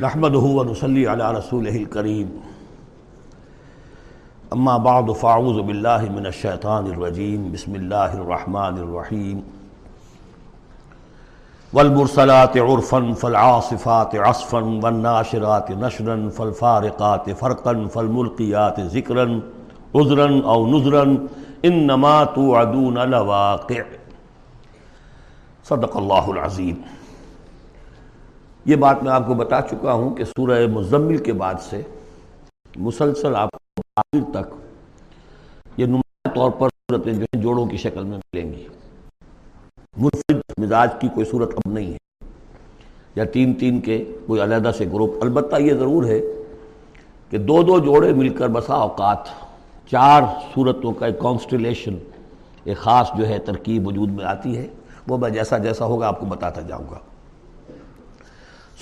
نحمده ونصلي على رسوله الكريم. اما بعد فاعوذ بالله من الشيطان الرجيم. بسم الله الرحمن الرحيم. والمرسلات عرفا، فالعاصفات عصفا، والناشرات نشرا، فالفارقات فرقا، فالملقيات ذكرا، عذرا او نذرا. انما توعدون لواقع. صدق اللہ العظیم یہ بات میں آپ کو بتا چکا ہوں کہ سورہ مزمل کے بعد سے مسلسل آپ کو آخر تک یہ نمایاں طور پر صورتیں جو ہیں جوڑوں کی شکل میں ملیں گی۔ منفرد مزاج کی کوئی صورت اب نہیں ہے۔ یا تین تین کے کوئی علیحدہ سے گروپ، البتہ یہ ضرور ہے کہ دو دو جوڑے مل کر بسا اوقات چار صورتوں کا ایک کانسٹلیشن ایک خاص جو ہے ترکیب وجود میں آتی ہے۔ وہ میں جیسا جیسا ہوگا آپ کو بتاتا جاؤں گا۔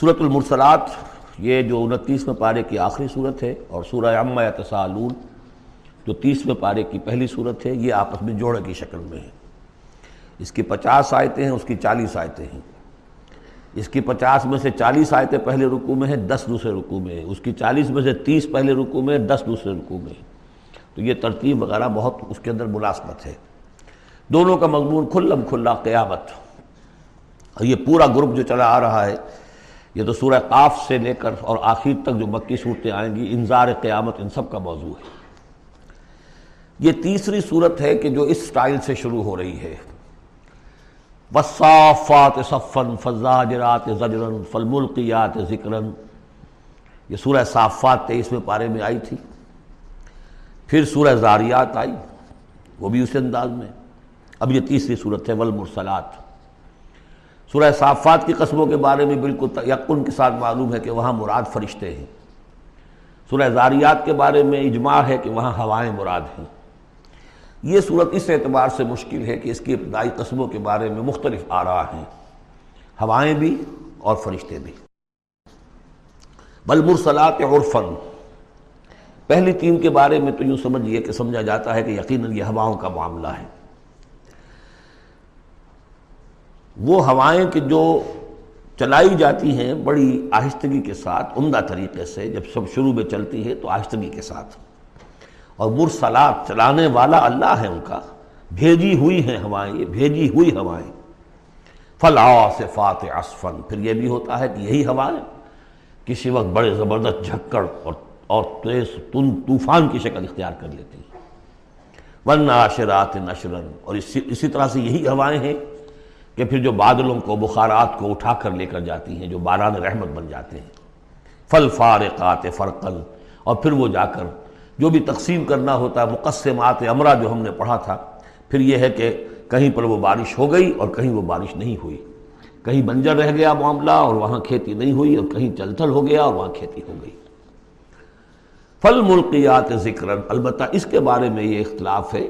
صورت المرسلات، یہ جو انتیسویں پارے کی آخری صورت ہے، اور سورہ عمہ تسالون جو تیسویں پارے کی پہلی صورت ہے، یہ آپس میں جوڑے کی شکل میں ہے۔ اس کی پچاس آیتیں ہیں، اس کی چالیس آیتیں ہیں۔ اس کی پچاس میں سے چالیس آیتیں پہلے رکوع میں ہیں، دس دوسرے رکوع میں ہیں۔ اس کی چالیس میں سے تیس پہلے رکوع میں دس دوسرے رکوع میں ہیں۔ تو یہ ترتیب وغیرہ بہت اس کے اندر ملازمت ہے۔ دونوں کا مضمون کھلم کھلا قیامت۔ اور یہ پورا گروپ جو چلا آ رہا ہے یہ تو سورہ قاف سے لے کر اور آخر تک جو مکی صورتیں آئیں گی انظار قیامت ان سب کا موضوع ہے۔ یہ تیسری صورت ہے کہ جو اس سٹائل سے شروع ہو رہی ہے۔ وصافات صفن فزاجرات زجرن فالملقیات ذکرن یہ سورہ صافات تیئیسویں پارے میں آئی تھی۔ پھر سورہ زاریات آئی، وہ بھی اسی انداز میں۔ اب یہ تیسری صورت ہے۔ والمرسلات۔ سورہ صافات کی قسموں کے بارے میں بالکل یقن کے ساتھ معلوم ہے کہ وہاں مراد فرشتے ہیں۔ سورہ زاریات کے بارے میں اجماع ہے کہ وہاں ہوائیں مراد ہیں۔ یہ صورت اس اعتبار سے مشکل ہے کہ اس کی ابتدائی قسموں کے بارے میں مختلف آ رہا ہیں۔ ہوائیں بھی اور فرشتے بھی۔ بلمرسلات عرفن پہلی تین کے بارے میں تو یوں سمجھیے کہ سمجھا جاتا ہے کہ یقیناً یہ ہواؤں کا معاملہ ہے۔ وہ ہوائیں کہ جو چلائی جاتی ہیں بڑی آہستگی کے ساتھ، عمدہ طریقے سے جب سب شروع میں چلتی ہے تو آہستگی کے ساتھ۔ اور مرسلات چلانے والا اللہ ہے ان کا، بھیجی ہوئی ہیں ہوائیں، یہ بھیجی ہوئی ہوائیں۔ فلا سے فات اسفن پھر یہ بھی ہوتا ہے کہ یہی ہوائیں۔ کسی وقت بڑے زبردست جھکڑ اور اور تیز تن طوفان کی شکل اختیار کر لیتی۔ ہیں ون ناشرات نشرن اور اسی اسی طرح سے یہی ہوائیں ہیں۔ کہ پھر جو بادلوں کو بخارات کو اٹھا کر لے کر جاتی ہیں، جو باران رحمت بن جاتے ہیں۔ فل فارقات فرقن اور پھر وہ جا کر جو بھی تقسیم کرنا ہوتا ہے مقسمات امرا جو ہم نے پڑھا تھا، پھر یہ ہے کہ کہیں پر وہ بارش ہو گئی اور کہیں وہ بارش نہیں ہوئی۔ کہیں بنجر رہ گیا معاملہ اور وہاں کھیتی نہیں ہوئی اور کہیں چل ہو گیا اور وہاں کھیتی ہو گئی۔ فل ملکیات ذکر البتہ اس کے بارے میں یہ اختلاف ہے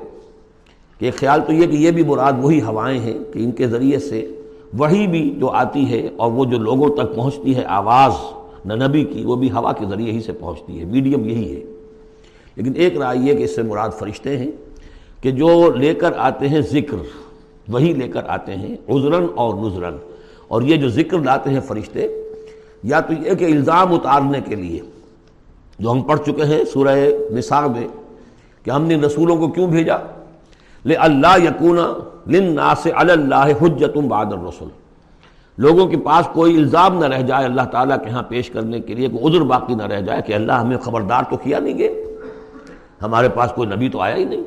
کہ خیال تو یہ کہ یہ بھی مراد وہی ہوائیں ہیں کہ ان کے ذریعے سے وہی بھی جو آتی ہے اور وہ جو لوگوں تک پہنچتی ہے آواز نبی کی، وہ بھی ہوا کے ذریعے ہی سے پہنچتی ہے، میڈیم یہی ہے۔ لیکن ایک رائے یہ کہ اس سے مراد فرشتے ہیں کہ جو لے کر آتے ہیں ذکر، وہی لے کر آتے ہیں عذرن اور نذرن اور یہ جو ذکر لاتے ہیں فرشتے، یا تو یہ کہ الزام اتارنے کے لیے، جو ہم پڑھ چکے ہیں سورہ نثار میں، کہ ہم نے رسولوں کو کیوں بھیجا؟ اللہ یقون سے اللہ حجت بعد الرسول لوگوں کے پاس کوئی الزام نہ رہ جائے اللہ تعالیٰ کے ہاں پیش کرنے کے لیے، کوئی عذر باقی نہ رہ جائے کہ اللہ ہمیں خبردار تو کیا نہیں گے۔ ہمارے پاس کوئی نبی تو آیا ہی نہیں۔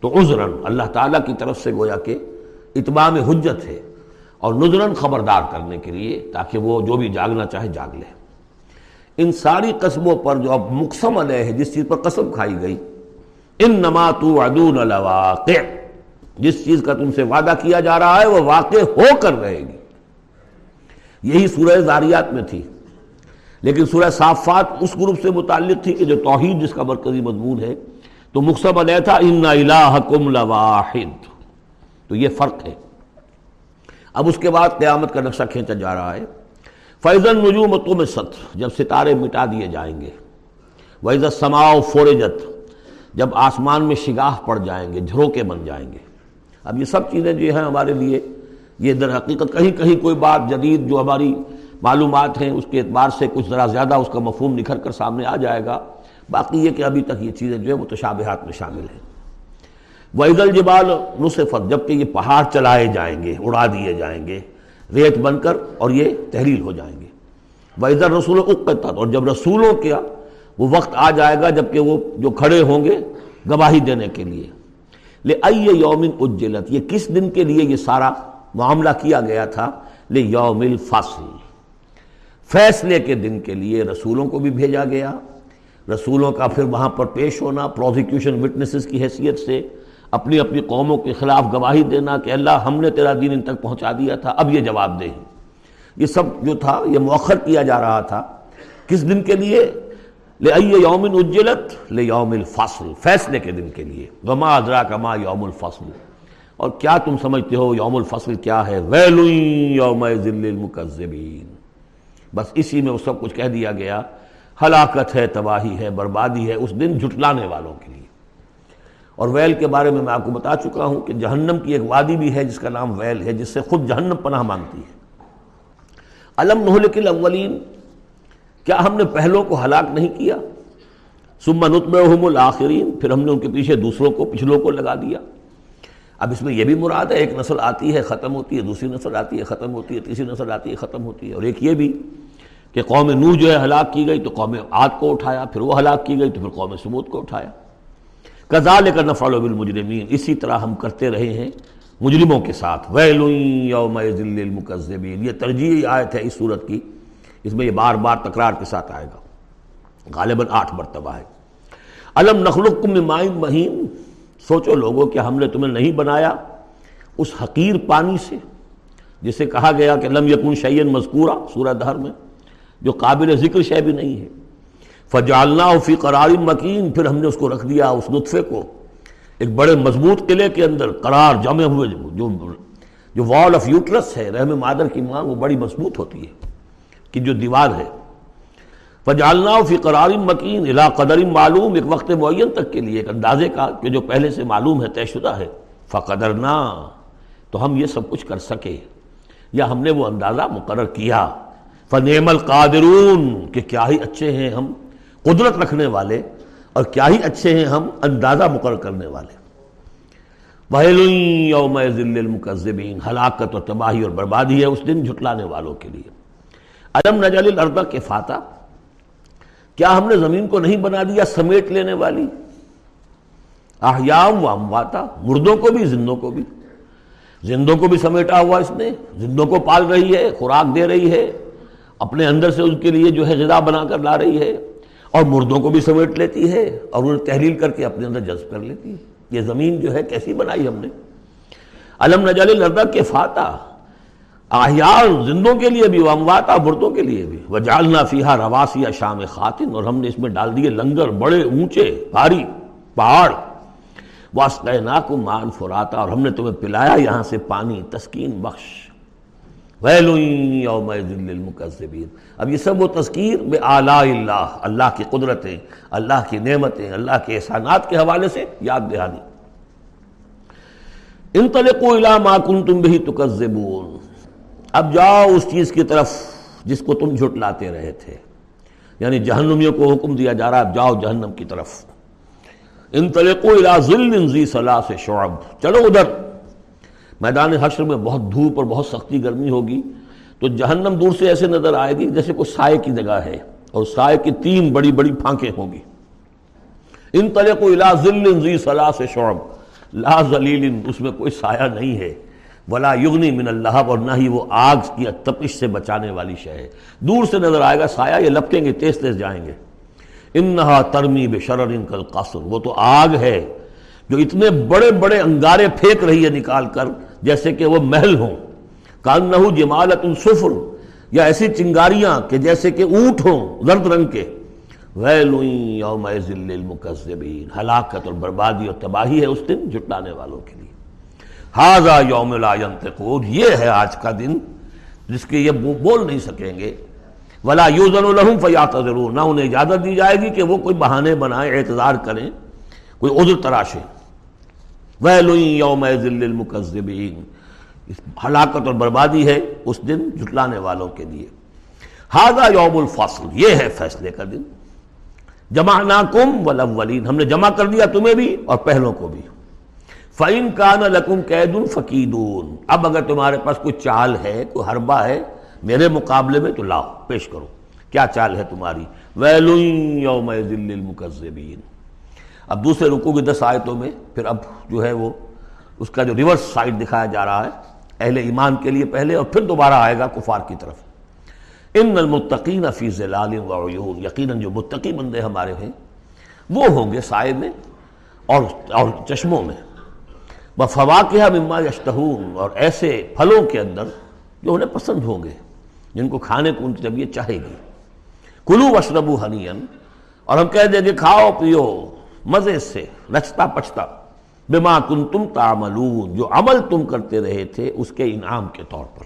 تو عذرن اللہ تعالیٰ کی طرف سے گویا کہ اتمام حجت ہے اور نظرن خبردار کرنے کے لیے تاکہ وہ جو بھی جاگنا چاہے جاگ لے۔ ان ساری قسموں پر جو اب مقسم علیہ ہے، جس چیز پر قسم کھائی گئی ان نما تو ادون الواقع جس چیز کا تم سے وعدہ کیا جا رہا ہے، وہ واقع ہو کر رہے گی۔ یہی سورہ زاریات میں تھی۔ لیکن سورہ صافات اس گروپ سے متعلق تھی کہ جو توحید جس کا مرکزی مضمون ہے۔ تو مقصب علیہ تھا، ان الحکم لواحد۔ تو یہ فرق ہے۔ اب اس کے بعد قیامت کا نقشہ کھینچا جا رہا ہے۔ فیضن نجوم تم ست جب ستارے مٹا دیے جائیں گے۔ ویز سماؤ فورجت جب آسمان میں شگاہ پڑ جائیں گے، جھروکے بن جائیں گے۔ اب یہ سب چیزیں جو ہیں ہمارے لیے، یہ در حقیقت کہیں کہیں کوئی بات جدید جو ہماری معلومات ہیں، اس کے اعتبار سے کچھ ذرا زیادہ اس کا مفہوم نکھر کر سامنے آ جائے گا۔ باقی یہ کہ ابھی تک یہ چیزیں جو ہے وہ تشابہات میں شامل ہیں۔ وحید الجبال نصفت، جبکہ یہ پہاڑ چلائے جائیں گے، اڑا دیے جائیں گے، ریت بن کر اور یہ تحلیل ہو جائیں گے۔ وحید رسول اقتت، اور جب رسولوں کیا وہ وقت آ جائے گا جبکہ وہ جو کھڑے ہوں گے گواہی دینے کے لیے۔ لے آئیے یومن اجلت یہ کس دن کے لیے یہ سارا معاملہ کیا گیا تھا؟ لے یوم الفصل۔ فیصلے کے دن کے لیے رسولوں کو بھی بھیجا گیا۔ رسولوں کا پھر وہاں پر پیش ہونا پروزیکیوشن وٹنسز کی حیثیت سے، اپنی اپنی قوموں کے خلاف گواہی دینا کہ اللہ ہم نے تیرا دین ان تک پہنچا دیا تھا، اب یہ جواب دے۔ یہ سب جو تھا، یہ مؤخر کیا جا رہا تھا۔ کس دن کے لیے؟ لے یومن اجلت لے یوم الفصل، فیصلے کے دن کے لیے۔ وما ادرا کما یوم الفصل۔ اور کیا تم سمجھتے ہو یوم الفصل کیا ہے؟ یوم ذل المکذبین۔ بس اسی میں وہ سب کچھ کہہ دیا گیا۔ ہلاکت ہے، تباہی ہے، بربادی ہے، اس دن جھٹلانے والوں کے لیے۔ اور ویل کے بارے میں میں آپ کو بتا چکا ہوں کہ جہنم کی ایک وادی بھی ہے، جس کا نام ویل ہے، جس سے خود جہنم پناہ مانگتی ہے۔ علم نہلک الاولین کیا ہم نے پہلوں کو ہلاک نہیں کیا؟ ثم نتبعہم الاخرین پھر ہم نے ان کے پیچھے دوسروں کو، پچھلوں کو لگا دیا۔ اب اس میں یہ بھی مراد ہے، ایک نسل آتی ہے، ختم ہوتی ہے، دوسری نسل آتی ہے، ختم ہوتی ہے، تیسری نسل آتی ہے، ختم ہوتی ہے۔ اور ایک یہ بھی کہ قوم نوح جو ہے ہلاک کی گئی تو قوم عاد کو اٹھایا، پھر وہ ہلاک کی گئی تو پھر قوم سمود کو اٹھایا۔ کزال کا نفال بالمجرمین، اسی طرح ہم کرتے رہے ہیں مجرموں کے ساتھ۔ یوم ذل المکذبین یہ ترجیح آیت ہے اس صورت کی۔ اس میں یہ بار بار تکرار کے ساتھ آئے گا۔ غالباً آٹھ مرتبہ ہے۔ علم نخلق مائن مہین؟ سوچو لوگوں کہ ہم نے تمہیں نہیں بنایا اس حقیر پانی سے، جسے کہا گیا کہ لم یکن شعین مذکورہ سورہ دہر میں، جو قابل ذکر شے بھی نہیں ہے۔ فجالنا فی قرار مکین، پھر ہم نے اس کو رکھ دیا اس نطفے کو۔ ایک بڑے مضبوط قلعے کے اندر قرار جمے ہوئے، جو جو وال آف یوٹرس ہے، رحم مادر کی ماں، وہ بڑی مضبوط ہوتی ہے۔ کہ جو دیوار ہے۔ فجالنا فی قرار مکین الا قدر معلوم، ایک وقت معین تک کے لیے ایک اندازے کا کہ جو پہلے سے معلوم ہے، طے شدہ ہے۔ فقدرنا، تو ہم یہ سب کچھ کر سکے۔ یا ہم نے وہ اندازہ مقرر کیا۔ فنعم القادرون، کہ کیا ہی اچھے ہیں ہم، قدرت رکھنے والے، اور کیا ہی اچھے ہیں ہم، اندازہ مقرر کرنے والے۔ یوم ذل المکذبین ہلاکت اور تباہی اور بربادی ہے اس دن جھٹلانے والوں کے لیے۔ علم نجل الارض کے فاتح کیا ہم نے زمین کو نہیں بنا دیا سمیٹ لینے والی؟ احیام و امواتا، مردوں کو بھی، زندوں کو بھی۔ زندوں کو بھی سمیٹا ہوا اس نے، زندوں کو پال رہی ہے، خوراک دے رہی ہے، اپنے اندر سے ان کے لیے جو ہے غذا بنا کر لا رہی ہے۔ اور مردوں کو بھی سمیٹ لیتی ہے اور انہیں تحلیل کر کے اپنے اندر جذب کر لیتی ہے۔ یہ زمین جو ہے کیسی بنائی ہم نے؟ علم نجال لردہ کے فاتح آہیار زندوں کے لیے بھی وہ امواتا مردوں کے لیے بھی۔ وہ جالنا فیحا رواسی شام خاتن اور ہم نے اس میں ڈال دیے لنگر بڑے، اونچے، بھاری پہاڑ۔ واسطہ کو مان فراتا اور ہم نے تمہیں پلایا یہاں سے پانی، تسکین بخش۔ یوم المکذبین اب یہ سب وہ تذکیر بے آلہ اللہ اللہ کی قدرتیں، اللہ کی نعمتیں، اللہ کے احسانات کے حوالے سے یاد دہانی۔ انطلقوا الى ما کنتم به تکذبون اب جاؤ اس چیز کی طرف جس کو تم جھٹلاتے رہے تھے۔ یعنی جہنمیوں کو حکم دیا جا رہا ہے، اب جاؤ جہنم کی طرف۔ انطلقوا الى ظل ذی ثلاث شعب۔ چلو ادھر۔ میدان حشر میں بہت دھوپ اور بہت سختی گرمی ہوگی، تو جہنم دور سے ایسے نظر آئے گی جیسے کوئی سائے کی جگہ ہے اور سائے کی تین بڑی بڑی پھانکیں ہوں گی۔ ان طرح کو ذی صلاح سے شعب۔ لا ذلیل، اس میں کوئی سایہ نہیں ہے۔ ولا یغنی من اللہ اور نہ ہی وہ آگ کی تپش سے بچانے والی شے ہے۔ دور سے نظر آئے گا، سایہ یہ لپکیں گے، تیز تیز جائیں گے۔ انہا ترمی بے شرر ان کل قصر۔ وہ تو آگ ہے جو اتنے بڑے بڑے انگارے پھینک رہی ہے نکال کر، جیسے کہ وہ محل ہوں۔ کان جمالت السفر یا ایسی چنگاریاں کہ جیسے کہ اونٹ ہوں زرد رنگ کے۔ یوم المکذبین ہلاکت اور بربادی اور تباہی ہے اس دن جٹانے والوں کے لیے۔ ہاضا یوم لا یہ ہے آج کا دن، جس کے یہ بول نہیں سکیں گے۔ ولا یوزن الحم فیات نہ انہیں اجازت دی جائے گی کہ وہ کوئی بہانے بنائیں اعتظار کریں، کوئی عذر تراشیں۔ یوم المکذبین ہلاکت اور بربادی ہے اس دن جھٹلانے والوں کے لیے۔ ہاضا یوم الفصل، یہ ہے فیصلے کا دن۔ جمع ناکم ولین ہم نے جمع کر دیا تمہیں بھی اور پہلوں کو بھی۔ فعین کان لکم قید الفقیدون اب اگر تمہارے پاس کوئی چال ہے، کوئی حربہ ہے، میرے مقابلے میں تو لاؤ، پیش کرو۔ کیا چال ہے تمہاری؟ ویل یوم المکذبین اب دوسرے رکو کی دس آیتوں میں، پھر اب جو ہے وہ، اس کا جو ریورس سائڈ دکھایا جا رہا ہے، اہل ایمان کے لیے پہلے اور پھر دوبارہ آئے گا کفار کی طرف۔ ان المتقین فی ظلال وعیون یقیناً جو متقی بندے ہمارے ہیں، وہ ہوں گے سائے میں اور اور چشموں میں۔ بفواقہ مما یشتہون، اور ایسے پھلوں کے اندر جو انہیں پسند ہوں گے، جن کو کھانے کو ان کی طبیعت چاہے گی۔ کلو وشربو ہنین اور ہم کہہ دیں گے، کھاؤ، پیو، مزے سے، رچتا پچتا۔ بما کن تم تعملون، جو عمل تم کرتے رہے تھے اس کے انعام کے طور پر۔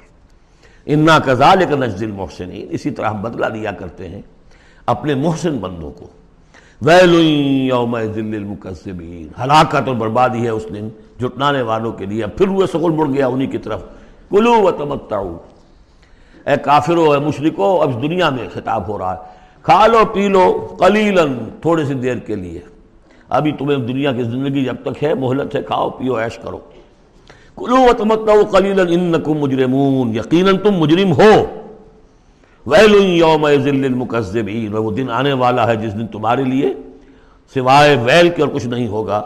انا کزال کا نجد المحسنین، اسی طرح ہم بدلہ دیا کرتے ہیں اپنے محسن بندوں کو۔ ویل یوم ذل ہلاکت اور بربادی ہے اس دن جٹنانے والوں کے لیے۔ پھر وہ سکول مڑ گیا انہی کی طرف۔ کلو و تمتعو اے کافرو، اے مشرکو، اب اس دنیا میں خطاب ہو رہا ہے۔ کھا لو، پی لو قلیلاً تھوڑے سی دیر کے لیے۔ ابھی تمہیں دنیا کی زندگی جب تک ہے، مہلت ہے، کھاؤ، پیو، عیش کرو۔ کلو و تمتعو قلیلا انکم مجرمون۔ یقیناً تم مجرم ہو۔ ویل یوم ذل وہ دن آنے والا ہے جس دن تمہارے لیے سوائے ویل کے اور کچھ نہیں ہوگا۔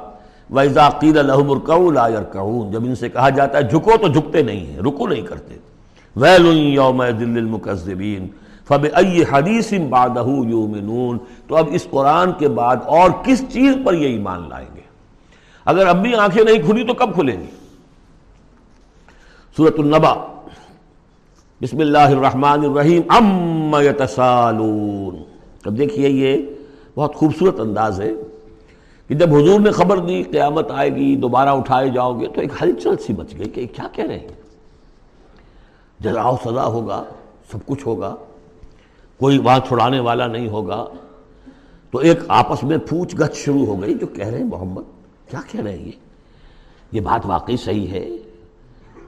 وَإِذَا قِيلَ لَهُمُ ارْكَعُوا لَا جب ان سے کہا جاتا ہے جھکو تو جھکتے نہیں ہیں، رکو نہیں کرتے۔ وَيْلٌ يَوْمَئِذٍ لِّلْمُكَذِّبِينَ فَبِأَيِّ حَدِيثٍ بَعْدَهُ يُؤْمِنُونَ تو اب اس قرآن کے بعد اور کس چیز پر یہ ایمان لائیں گے؟ اگر اب بھی آنکھیں نہیں کھلی تو کب کھلیں گی؟ سورة النبا بسم اللہ الرحمن الرحیم ام یتسالون اب دیکھیے یہ بہت خوبصورت انداز ہے کہ جب حضور نے خبر دی، قیامت آئے گی، دوبارہ اٹھائے جاؤ گے، تو ایک ہلچل سی مچ گئی کہ کیا کہہ رہے ہیں۔ جزا و سزا ہوگا، سب کچھ ہوگا، کوئی وہاں چھڑانے والا نہیں ہوگا۔ تو ایک آپس میں پوچھ گچھ شروع ہو گئی، جو کہہ رہے ہیں محمد، کیا کہہ رہے ہیں یہ؟ یہ بات واقعی صحیح ہے۔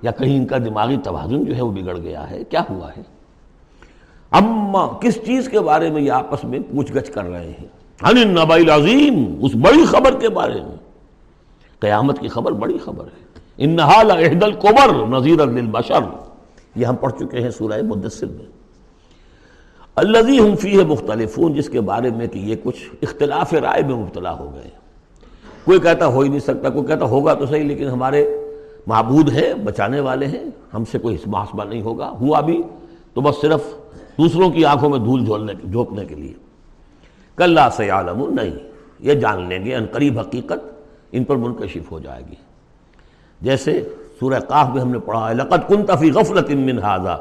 یا کہیں ان کا دماغی توازن جو ہے وہ بگڑ گیا ہے، کیا ہوا ہے؟ اما، کس چیز کے بارے میں یہ آپس میں پوچھ گچھ کر رہے ہیں؟ العظیم، اس بڑی خبر کے بارے میں۔ قیامت کی خبر بڑی خبر ہے۔ انہا لعہد القبر نظیر للبشر۔ یہ ہم پڑھ چکے ہیں سورہ مدثر میں۔ الذی ہم فیہ مختلفون، جس کے بارے میں کہ یہ کچھ اختلاف رائے میں مبتلا ہو گئے۔ کوئی کہتا ہو ہی نہیں سکتا، کوئی کہتا ہوگا تو صحیح، لیکن ہمارے معبود ہیں، بچانے والے ہیں، ہم سے کوئی محاسبہ نہیں ہوگا، ہوا بھی تو بس صرف دوسروں کی آنکھوں میں دھول جھولنے جھونکنے کے لیے۔ کل سے عالم نہیں، یہ جان لیں گے، ان قریب حقیقت ان پر منکشف ہو جائے گی۔ جیسے سورہ قاف میں ہم نے پڑھا ہے، لقد کن تفی غفلت من هذا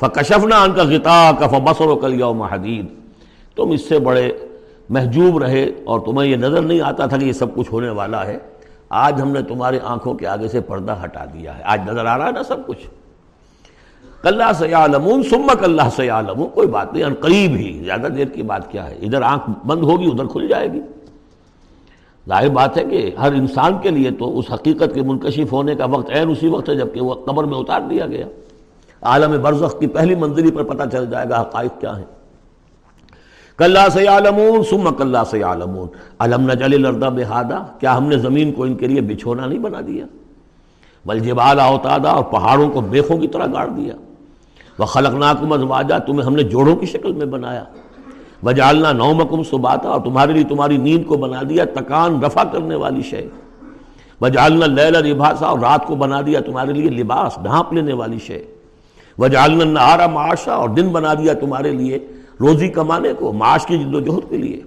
فکشفنا ان کا غطا کف بصر و کل یوم حدید۔ تم اس سے بڑے محجوب رہے اور تمہیں یہ نظر نہیں آتا تھا کہ یہ سب کچھ ہونے والا ہے۔ آج ہم نے تمہارے آنکھوں کے آگے سے پردہ ہٹا دیا ہے۔ آج نظر آ رہا ہے نا سب کچھ۔ کلّہ سے سمک اللہ سے کوئی بات نہیں ان قریب ہی، زیادہ دیر کی بات کیا ہے؟ ادھر آنکھ بند ہوگی، ادھر کھل جائے گی۔ ظاہر بات ہے کہ ہر انسان کے لیے تو اس حقیقت کے منکشف ہونے کا وقت عین اسی وقت ہے جبکہ وہ قبر میں اتار دیا گیا۔ عالم برزخ کی پہلی منزلی پر پتہ چل جائے گا حقائق کیا ہیں۔ کلّہ سے عالمون سمک اللہ سے عالمون علم نجل لردہ بہادا۔ کیا ہم نے زمین کو ان کے لیے بچھونا نہیں بنا دیا؟ بلجبال اوتادا اور پہاڑوں کو بیخوں کی طرح گاڑ دیا۔ وہ خلق ناکم ازواجہ تمہیں ہم نے جوڑوں کی شکل میں بنایا۔ وجالنا نومکم سباتا اور تمہارے لیے تمہاری نیند کو بنا دیا، تکان رفع کرنے والی شے۔ وجالنا لیل لباسا اور رات کو بنا دیا تمہارے لیے لباس، ڈھانپ لینے والی شے۔ وجالنا نہارا معاشا اور دن بنا دیا تمہارے لیے۔ روزی کمانے کو، معاش کی جد و جہد کے لیے۔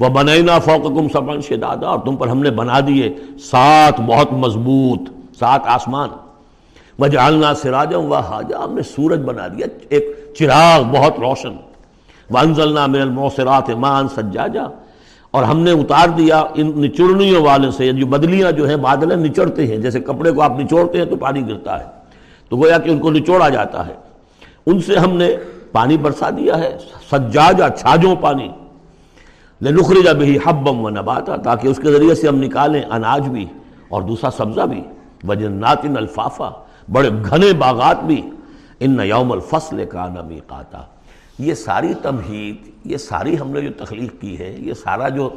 وہ بنینا فوقکم سبن شدادا، اور تم پر ہم نے بنا دیے سات بہت مضبوط، سات آسمان۔ وجعلنا سراجا و حاجا ہم نے سورج بنا دیا، ایک چراغ بہت روشن۔ وانزلنا من الموسرات مان سجاجا، اور ہم نے اتار دیا ان نچڑنیوں والے سے یعنی جو بدلیاں جو ہیں بادل نچڑتے ہیں۔ جیسے کپڑے کو آپ نچوڑتے ہیں تو پانی گرتا ہے۔ تو گویا کہ ان کو نچوڑا جاتا ہے۔ ان سے ہم نے پانی برسا دیا ہے سجاجا چھاجوں پانی۔ لنخرج بھی حبم و نباتا تاکہ اس کے ذریعے سے ہم نکالیں اناج بھی اور دوسرا سبزہ بھی۔ وجنات الفافا، بڑے گھنے باغات بھی۔ ان یوم الفصل کا نمی قاتا یہ ساری تمہید، یہ ساری ہم نے جو تخلیق کی ہے، یہ سارا جو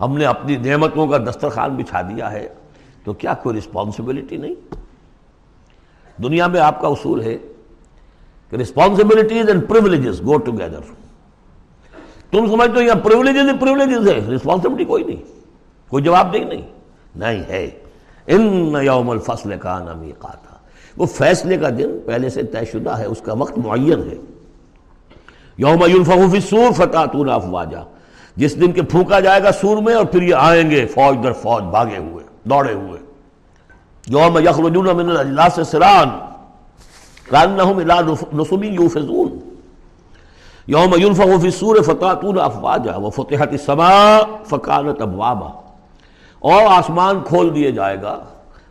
ہم نے اپنی نعمتوں کا دسترخوان بچھا دیا ہے، تو کیا کوئی رسپانسبلٹی نہیں؟ دنیا میں آپ کا اصول ہے responsibilities and privileges go together تم سمجھتے ہو یہ پرولیجز ہی پرولیجز ہے رسپانسبلٹی کوئی نہیں، کوئی جواب نہیں نہیں۔ نہیں ہے۔ ان یوم الفصل کا نامی تھا وہ فیصلے کا دن پہلے سے طے شدہ ہے، اس کا وقت معین ہے۔ یوم فی السور فتاتون افواجا جس دن کے پھونکا جائے گا سور میں اور پھر یہ آئیں گے فوج در فوج، بھاگے ہوئے، دوڑے ہوئے۔ یوم یخرجون من الاجلاس سران کانہم الى نصب یوفزون. یوم ينفخ فی السور فتاتون افواجا وفتحت السماء فکانت ابوابا. اور آسمان کھول دیے جائے گا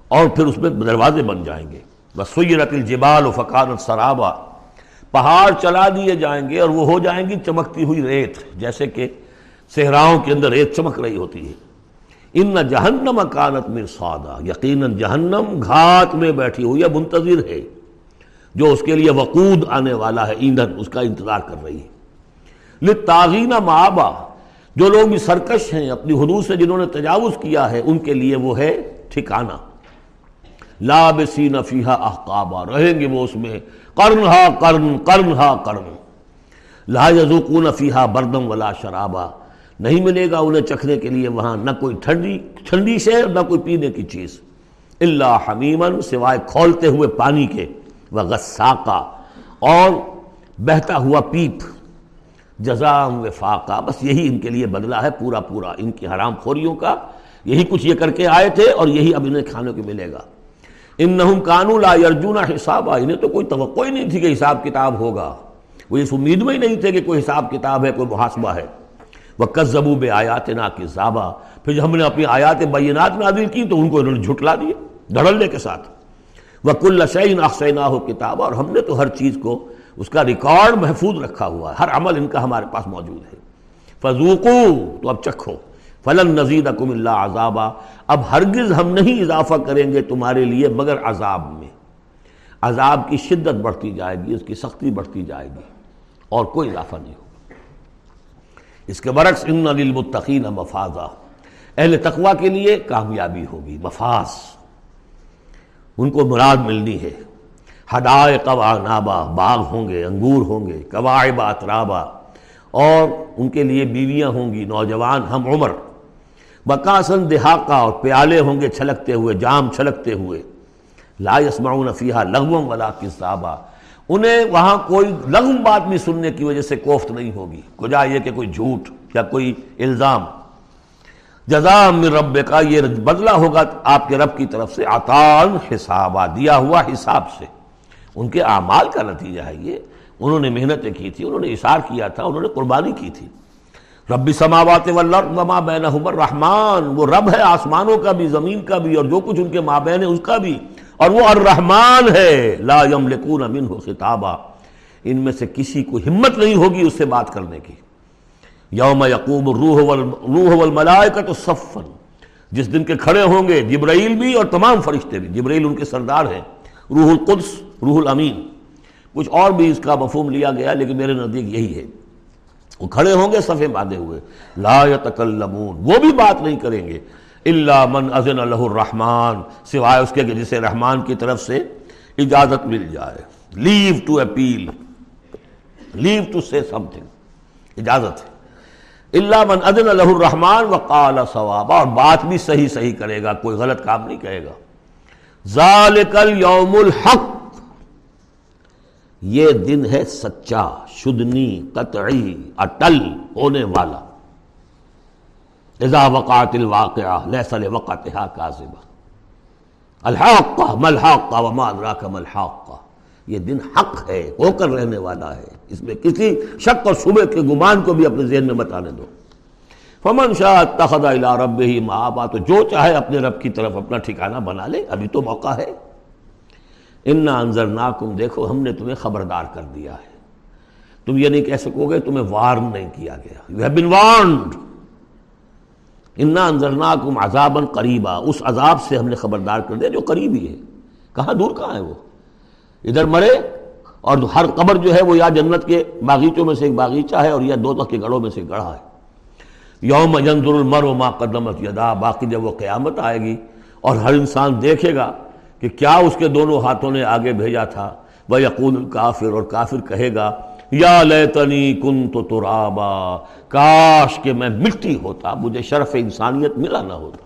اور پھر اس میں دروازے بن جائیں گے. بس الجبال و فقانت سرابا. پہاڑ چلا دیے جائیں گے اور وہ ہو جائیں گی چمکتی ہوئی ریت، جیسے کہ صحراؤں کے اندر ریت چمک رہی ہوتی ہے. ان نہ جہنم اکانت میں سادہ یقیناً جہنم گھات میں بیٹھی ہوئی ہے منتظر ہے. جو اس کے لیے وقود آنے والا ہے، ایندھن، اس کا انتظار کر رہی ہے۔ لتاغین معابا جو لوگ بھی سرکش ہیں، اپنی حدود سے جنہوں نے تجاوز کیا ہے، ان کے لیے وہ ہے ٹھکانہ۔ لابسین فیہا احقابا، رہیں گے وہ اس میں۔ قرن ہا قرن قرن ہا قرن۔ لا یذوقون فیہا بردم ولا شرابا۔ نہیں ملے گا انہیں چکھنے کے لیے وہاں نہ کوئی ٹھنڈی ٹھنڈی سے نہ کوئی پینے کی چیز۔ اللہ حمیمن سوائے کھولتے ہوئے پانی کے۔ وہ غساقہ اور بہتا ہوا پیپ، جزام وفاقہ، بس یہی ان کے لیے بدلہ ہے پورا پورا، ان کی حرام خوریوں کا، یہی کچھ یہ کر کے آئے تھے اور یہی اب انہیں کھانے کو ملے گا۔ ان نہ لا یرجون حساب انہیں تو کوئی توقع ہی نہیں تھی کہ حساب کتاب ہوگا۔ وہ اس امید میں ہی نہیں تھے کہ کوئی حساب کتاب ہے، کوئی محاسبہ ہے۔ وہ کزبو بے آیات نا کی پھر جب ہم نے اپنی آیات بینات نازل کی تو ان کو انہوں نے جھٹلا دیے، دھڑلنے کے ساتھ۔ وہ کل شعین اخسینا ہو کتاب اور ہم نے تو ہر چیز کو اس کا ریکارڈ محفوظ رکھا ہوا ہے، ہر عمل ان کا ہمارے پاس موجود ہے۔ فضوقو تو اب چکھو۔ فلن نزید اکم اللہ عذابہ اب ہرگز ہم نہیں اضافہ کریں گے تمہارے لیے مگر عذاب میں۔ عذاب کی شدت بڑھتی جائے گی، اس کی سختی بڑھتی جائے گی۔ اور کوئی اضافہ نہیں ہوگا۔ اس کے برعکس ان للمتقین مفازہ اہل تقوی کے لیے کامیابی ہوگی مفاظ ان کو مراد ملنی ہے۔ ہدائے قوا نابا باغ ہوں گے، انگور ہوں گے قواعب اترابا اور ان کے لیے بیویاں ہوں گی، نوجوان ہم عمر۔ بکاسن دہاقہ اور پیالے ہوں گے چھلکتے ہوئے، جام چھلکتے ہوئے۔ لا يسمعون فیہا لغوم ولا کسابا انہیں وہاں کوئی لغم بات بھی سننے کی وجہ سے کوفت نہیں ہوگی۔ کجا یہ کہ کوئی جھوٹ یا کوئی الزام۔ جزام من رب کا یہ بدلہ ہوگا آپ کے رب کی طرف سے عطان حسابہ دیا ہوا حساب سے۔ ان کے اعمال کا نتیجہ ہے یہ۔ انہوں نے محنتیں کی تھی، انہوں نے اشار کیا تھا، انہوں نے قربانی کی تھی۔ رب سماوات والارض وما بینہم الرحمن، وہ رب ہے آسمانوں کا بھی، زمین کا بھی، اور جو کچھ ان کے مابین ہے اس کا بھی۔ اور وہ الرحمن ہے، لا یملکون منہ خطابا۔ ان میں سے کسی کو ہمت نہیں ہوگی اس سے بات کرنے کی۔ یوم یقوم روح روح والملائکت صفا۔ جس دن کے کھڑے ہوں گے جبرائیل بھی اور تمام فرشتے بھی۔ جبرائیل ان کے سردار ہیں۔ روح القدس، روح الامین۔ کچھ اور بھی اس کا مفہوم لیا گیا، لیکن میرے نزدیک یہی ہے۔ وہ کھڑے ہوں گے صفے باندھے ہوئے۔ لا یتکلمون، وہ بھی بات نہیں کریں گے۔ اللہ من ازن اللہ الرحمن، سوائے اس کے کہ جسے رحمان کی طرف سے اجازت مل جائے۔ Leave to appeal leave to say something اجازت ہے۔ اللہ من ازن اللہ الرحمان وقال ثوابا، اور بات بھی صحیح صحیح کرے گا، کوئی غلط کام نہیں کہے گا۔ ذالک یوم الحق، یہ دن ہے سچا، شدنی، قطعی، اٹل ہونے والا۔ اذا وقعت الواقعہ لیس لوقتها کاذبہ۔ الحق ملحق وما ادراک ملحق یہ دن حق ہے، ہو کر رہنے والا ہے۔ اس میں کسی شک اور صبح کے گمان کو بھی اپنے ذہن میں بتانے دو۔ فمن شاہ اتخذ الى ربه مآبا، تو جو چاہے اپنے رب کی طرف اپنا ٹھکانہ بنا لے، ابھی تو موقع ہے۔ انا انذرناکم دیکھو ہم نے تمہیں خبردار کر دیا ہے۔ تم یہ نہیں کہہ سکو گے تمہیں وارن نہیں کیا گیا۔ یو ہیو بین وارنڈ انا انذرناکم عذابا قریبا اس عذاب سے ہم نے خبردار کر دیا جو قریبی ہے۔ کہاں، دور کہاں ہے وہ؟ ادھر مرے اور ہر قبر جو ہے وہ یا جنت کے باغیچوں میں سے ایک باغیچہ ہے اور یا دو تک کے گڑھوں میں سے گڑھا ہے۔ یوم ینظر المر و ما قدمت یدا، باقی جب وہ قیامت آئے گی اور ہر انسان دیکھے گا کہ کیا اس کے دونوں ہاتھوں نے آگے بھیجا تھا۔ وہ یقون کافر اور کافر کہے گا، یا لیتنی کن تو ترابا، کاش کہ میں مٹی ہوتا، مجھے شرف انسانیت ملا نہ ہوتا۔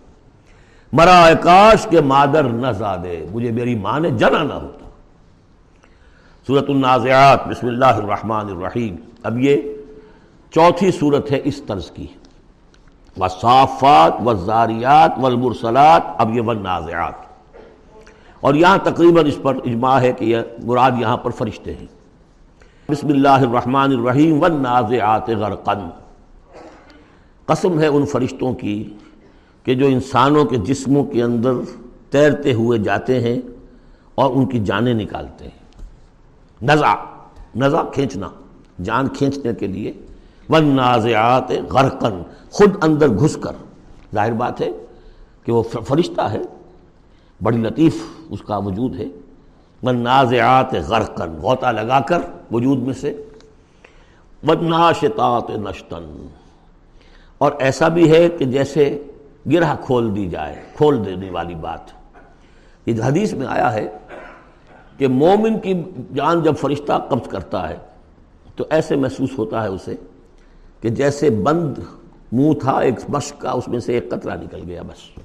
مرا کاش کے مادر نہ زادے، مجھے میری ماں نے جنا نہ ہوتا۔ صورت النازعات، بسم اللہ الرحمن الرحیم۔ اب یہ چوتھی صورت ہے اس طرز کی۔ وصافات والزاریات والمرسلات، اب یہ والنازعات۔ اور یہاں تقریباً اس پر اجماع ہے کہ یہ مراد یہاں پر فرشتے ہیں۔ بسم اللہ الرحمن الرحیم، والنازعات غرقن قسم ہے ان فرشتوں کی کہ جو انسانوں کے جسموں کے اندر تیرتے ہوئے جاتے ہیں اور ان کی جانیں نکالتے ہیں۔ نزا نزا کھینچنا، جان کھینچنے کے لیے ون نازیات غرقن خود اندر گھس کر۔ ظاہر بات ہے کہ وہ فرشتہ ہے، بڑی لطیف اس کا وجود ہے۔ ون نازیات غرقن غوطہ لگا کر وجود میں سے۔ ون ناشتات نشتن اور ایسا بھی ہے کہ جیسے گرہ کھول دی جائے، کھول دینے والی بات۔ یہ حدیث میں آیا ہے کہ مومن کی جان جب فرشتہ قبض کرتا ہے، تو ایسے محسوس ہوتا ہے اسے کہ جیسے بند منہ تھا، ایک مشق کا اس میں سے ایک قطرہ نکل گیا بس۔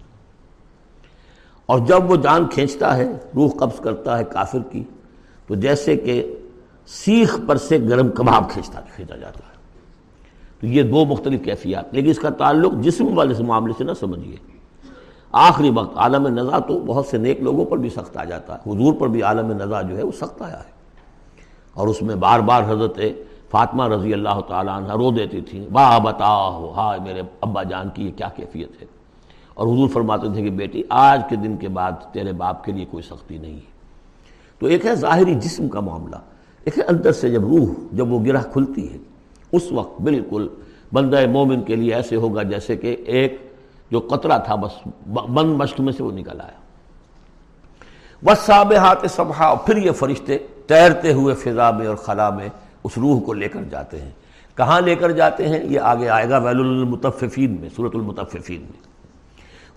اور جب وہ جان کھینچتا ہے، روح قبض کرتا ہے کافر کی، تو جیسے کہ سیخ پر سے گرم کباب کھینچتا، کھینچا جاتا ہے۔ تو یہ دو مختلف کیفیات، لیکن اس کا تعلق جسم والے معاملے سے نہ سمجھیے۔ آخری وقت عالم نزا تو بہت سے نیک لوگوں پر بھی سخت آ جاتا ہے۔ حضور پر بھی عالم نزا جو ہے وہ سخت آیا ہے۔ اور اس میں بار بار حضرت فاطمہ رضی اللہ تعالیٰ عنہ رو دیتی تھیں واہ بتا ہو ہائے میرے ابا جان کی یہ کیا کیفیت ہے؟ اور حضور فرماتے تھے کہ بیٹی، آج کے دن کے بعد تیرے باپ کے لیے کوئی سختی نہیں ہے۔ تو ایک ہے ظاہری جسم کا معاملہ، ایک ہے اندر سے جب روح، جب وہ گرہ کھلتی ہے۔ اس وقت بالکل بندہ مومن کے لیے ایسے ہوگا جیسے کہ ایک جو قطرہ تھا، بس بند مشق میں سے وہ نکل آیا۔ بس صاب ہاتھ سبھا پھر یہ فرشتے تیرتے ہوئے فضا میں اور خلا میں اس روح کو لے کر جاتے ہیں۔ کہاں لے کر جاتے ہیں؟ یہ آگے آئے گا ویل المتففین میں صورت المتففین میں۔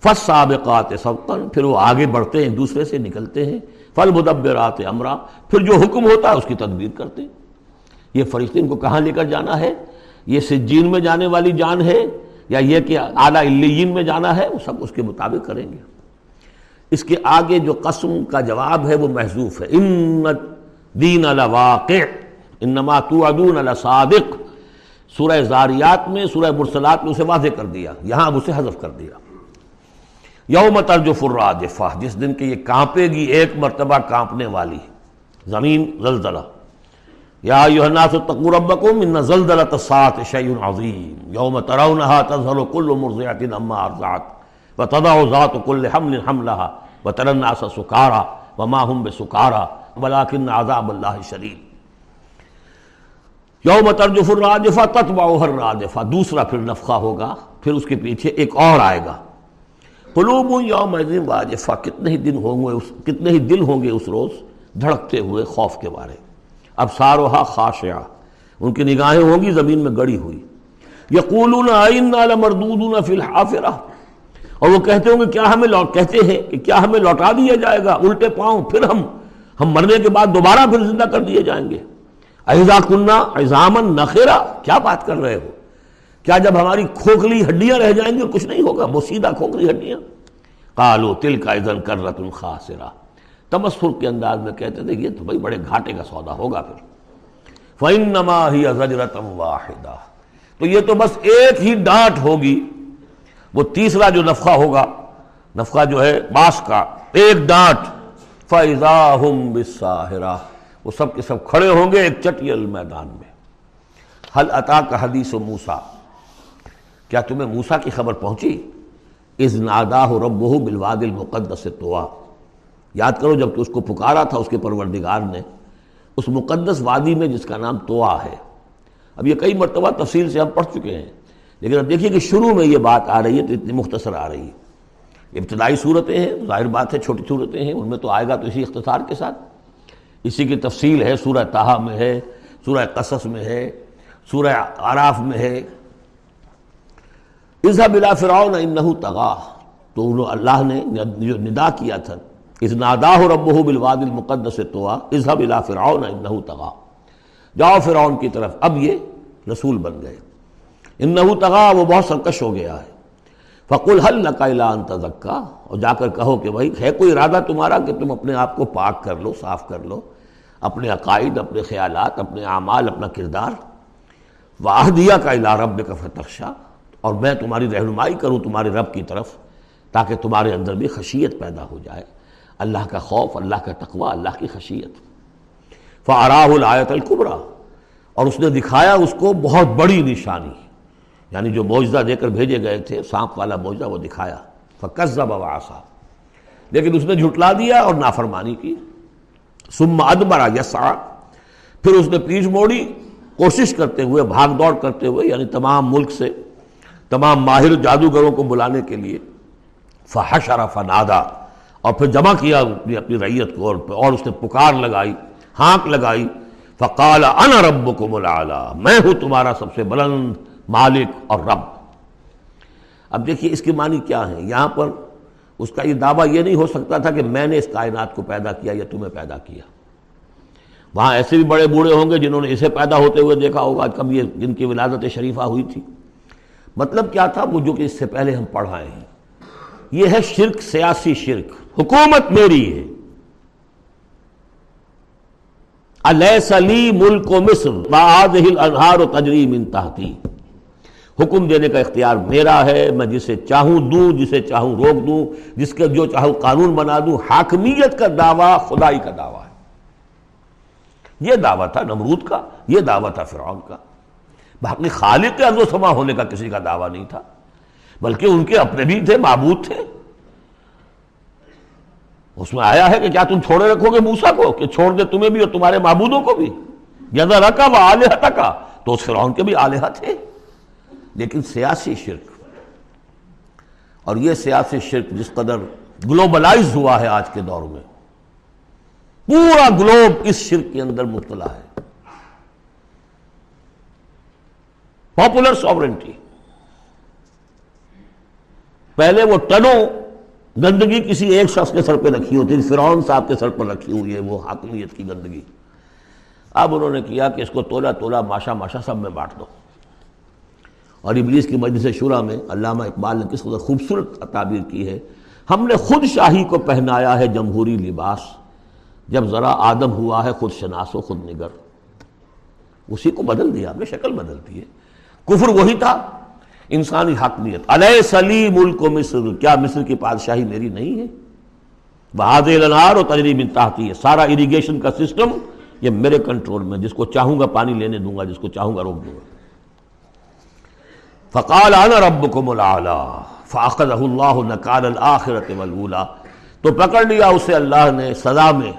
فس سابقات سبقن پھر وہ آگے بڑھتے ہیں، دوسرے سے نکلتے ہیں۔ فل مدبرات امرا پھر جو حکم ہوتا ہے اس کی تدبیر کرتے ہیں۔ یہ فرشتے ان کو کہاں لے کر جانا ہے؟ یہ سجین میں جانے والی جان ہے۔ یا یہ کہ اعلیٰ علیین میں جانا ہے، وہ سب اس کے مطابق کریں گے۔ اس کے آگے جو قسم کا جواب ہے، وہ محضوف ہے۔ ان دین واقع انما توعدون صادق سورہ زاریات میں، سورہ مرسلات میں اسے واضح کر دیا۔ یہاں اب اسے حذف کر دیا۔ یوم ترجف الراجفہ جس دن کہ یہ کانپے گی، ایک مرتبہ کانپنے والی۔ زمین زلزلہ۔ یا ایوہ الناس اتقوا ربکم ان زلزلۃ الساعۃ شیء عظیم یوم ترونها تذهل كل مرضعة عما ارضعت وتضع ذات كل حمل حملها وترى الناس سكارى وما هم بسكارى ولكن عذاب الله شديد یوم ترجف الراجفہ تتبعها الراجفہ دوسرا پھر نفخہ ہوگا پھر اس کے پیچھے ایک اور آئے گا قلوب یوم واجفہ کتنے ہی دن ہوں گے اس کتنے ہی دل ہوں گے اس روز دھڑکتے ہوئے خوف کے بارے اب ساروہا خاشعہ ان کی نگاہیں ہوں گی، زمین میں گڑی ہوئی۔ یقولون آئینا لمردودون فی الحافرہ۔ اور وہ کہتے ہوں گے، کیا ہمیں لوٹ، کہتے ہیں کہ کیا ہمیں لوٹا دیا جائے گا؟ الٹے پاؤں، پھر ہم ہم مرنے کے بعد دوبارہ پھر زندہ کر دیے جائیں گے۔ ایزا کنہ ایزامن نخیرہ کیا بات کر رہے ہو؟ کیا جب ہماری کھوکھلی ہڈیاں رہ جائیں گی کچھ نہیں ہوگا؟ وہ سیدھا کھوکھلی ہڈیاں۔ قالو تل کا ازن کر رتن خاصرہ تمسفر کے انداز میں کہتے تھے یہ تو بھائی بڑے گھاٹے کا سودا ہوگا پھر۔ فَإِنَّمَا هِيَ زَجْرَةً وَاحِدًا تو یہ تو بس ایک ہی ڈانٹ ہوگی، وہ تیسرا جو نفخہ ہوگا نفخہ جو ہے باس کا، ایک ڈانٹ۔ فَإِذَا هُمْ بِالسَّاهِرَةِ۔ وہ سب کے سب کھڑے ہوں گے ایک چٹیل میدان میں۔ حل عطا کا حدیث و موسا کیا تمہیں موسا کی خبر پہنچی؟ از نادا رب بالواد المقدس توا یاد کرو جب تو اس کو پکارا تھا اس کے پروردگار نے، اس مقدس وادی میں جس کا نام توآ ہے۔ اب یہ کئی مرتبہ تفصیل سے ہم پڑھ چکے ہیں، لیکن اب دیکھیے کہ شروع میں یہ بات آ رہی ہے تو اتنی مختصر آ رہی ہے۔ ابتدائی صورتیں ہیں، ظاہر بات ہے چھوٹی صورتیں ہیں، ان میں تو آئے گا تو اسی اختصار کے ساتھ۔ اسی کی تفصیل ہے، سورہ تاہا میں ہے، سورہ قصص میں ہے، سورہ عراف میں ہے۔ اظہب بلا فرعون انہو تغا تو انہوں اللہ نے جو ندا کیا تھا۔ اس ناداہ ربہ بالواد المقدس توا اظہب الى فرعون انہو تغا جاؤ فرعون کی طرف، اب یہ رسول بن گئے۔ انہو تغا وہ بہت سرکش ہو گیا ہے۔ فقل حل لکا الا ان تزکا اور جا کر کہو کہ بھائی، ہے کوئی ارادہ تمہارا کہ تم اپنے آپ کو پاک کر لو، صاف کر لو؟ اپنے عقائد، اپنے خیالات، اپنے اعمال، اپنا کردار؟ واہدیا کا الا رب کا فتخشا اور میں تمہاری رہنمائی کروں، تمہارے رب کی طرف، تاکہ تمہارے اندر بھی خشیت پیدا ہو جائے۔ اللہ کا خوف، اللہ کا تقوی، اللہ کی خشیت۔ فعراہ الایت القبرا اور اس نے دکھایا اس کو بہت بڑی نشانی۔ یعنی جو موجزہ دے کر بھیجے گئے تھے، سانپ والا موجزہ وہ دکھایا۔ فقصب واسا لیکن اس نے جھٹلا دیا اور نافرمانی کی۔ ثم ادبرا یسا پھر اس نے پیچھ موڑی۔ کوشش کرتے ہوئے، بھاگ دوڑ کرتے ہوئے یعنی تمام ملک سے، تمام ماہر جادوگروں کو بلانے کے لیے۔ فحشر فنادا اور پھر جمع کیا اپنی ریت کو اور اس نے پکار لگائی، ہانک لگائی، فقال انا ربکم العلا، میں ہوں تمہارا سب سے بلند مالک اور رب۔ اب دیکھیے اس کی معنی کیا ہے؟ یہاں پر اس کا یہ دعویٰ یہ نہیں ہو سکتا تھا کہ میں نے اس کائنات کو پیدا کیا یا تمہیں پیدا کیا۔ وہاں ایسے بھی بڑے بوڑھے ہوں گے جنہوں نے اسے پیدا ہوتے ہوئے دیکھا ہوگا۔ کب یہ جن کی ولادت شریفہ ہوئی تھی۔ مطلب کیا تھا؟ وہ جو کہ اس سے پہلے ہم پڑھائے ہیں۔ یہ ہے شرک، سیاسی شرک۔ حکومت میری ہے۔ ملک و مصر؟ و تجریم انتہتی حکم دینے کا اختیار میرا ہے، میں جسے چاہوں دوں، جسے چاہوں روک دوں، جس کے جو چاہوں قانون بنا دوں۔ حاکمیت کا دعویٰ خدائی کا دعویٰ ہے۔ یہ دعویٰ تھا نمرود کا، یہ دعویٰ تھا فرعون کا۔ باقی خالق کے و سما ہونے کا کسی کا دعویٰ نہیں تھا، بلکہ ان کے اپنے بھی تھے، معبود تھے۔ اس میں آیا ہے کہ کیا تم چھوڑے رکھو گے موسا کو کہ چھوڑ دے تمہیں بھی اور تمہارے معبودوں کو بھی؟ جزا رکھا وہ آلیہ تکا تو اس فرعون کے بھی آلیہ تھے۔ لیکن سیاسی شرک۔ اور یہ سیاسی شرک جس قدر گلوبلائز ہوا ہے آج کے دور میں، پورا گلوب اس شرک کے اندر مبتلا ہے۔ پاپولر سوورنٹی پہلے وہ ٹنوں گندگی کسی ایک شخص کے سر پہ رکھی ہوتی تھی فرعون صاحب کے سر پر رکھی ہوئی ہے وہ حاکمیت کی گندگی۔ اب انہوں نے کیا کہ اس کو تولا تولا ماشا ماشا سب میں بانٹ دو۔ اور ابلیس کی مجلس شورا میں علامہ اقبال نے کس قدر خوبصورت تعبیر کی ہے۔ ہم نے خود شاہی کو پہنایا ہے جمہوری لباس۔ جب ذرا آدم ہوا ہے، خود شناس و خود نگر۔ اسی کو بدل دیا ہم نے شکل بدل دی ہے۔ کفر وہی تھا انسانی حاکمیت علیہ سلی ملک و مصر۔ کیا مصر کی بادشاہی میری نہیں ہے؟ بہاد النار اور تجریب انتہتی ہے۔ سارا اریگیشن کا سسٹم یہ میرے کنٹرول میں، جس کو چاہوں گا پانی لینے دوں گا، جس کو چاہوں گا روک دوں گا۔ فقال انا ربکم العلا فاخذہ اللہ نکال الاخرت والاولا۔ تو پکڑ لیا اسے اللہ نے سزا میں۔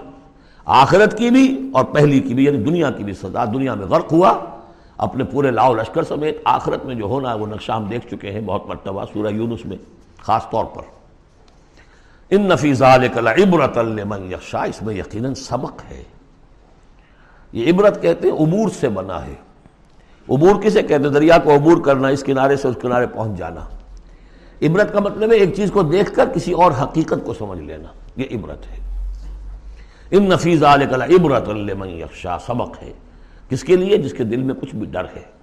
آخرت کی بھی اور پہلی کی بھی یعنی دنیا کی بھی سزا۔ دنیا میں غرق ہوا۔ اپنے پورے لاؤ لشکر سمیت آخرت میں جو ہونا ہے وہ نقشہ ہم دیکھ چکے ہیں بہت مرتبہ سورہ یونس میں، خاص طور پر۔ ان نفیز عبرت لمن یخشا اس میں یقیناً سبق ہے۔ یہ عبرت کہتے ہیں عبور سے بنا ہے۔ عبور کسے کہتے ہیں؟ دریا کو عبور کرنا، اس کنارے سے اس کنارے پہنچ جانا۔ عبرت کا مطلب ہے ایک چیز کو دیکھ کر کسی اور حقیقت کو سمجھ لینا۔ یہ عبرت ہے۔ ان نفیز عبرت لمن یخشا سبق ہے۔ کس کے لیے؟ جس کے دل میں کچھ بھی ڈر ہے۔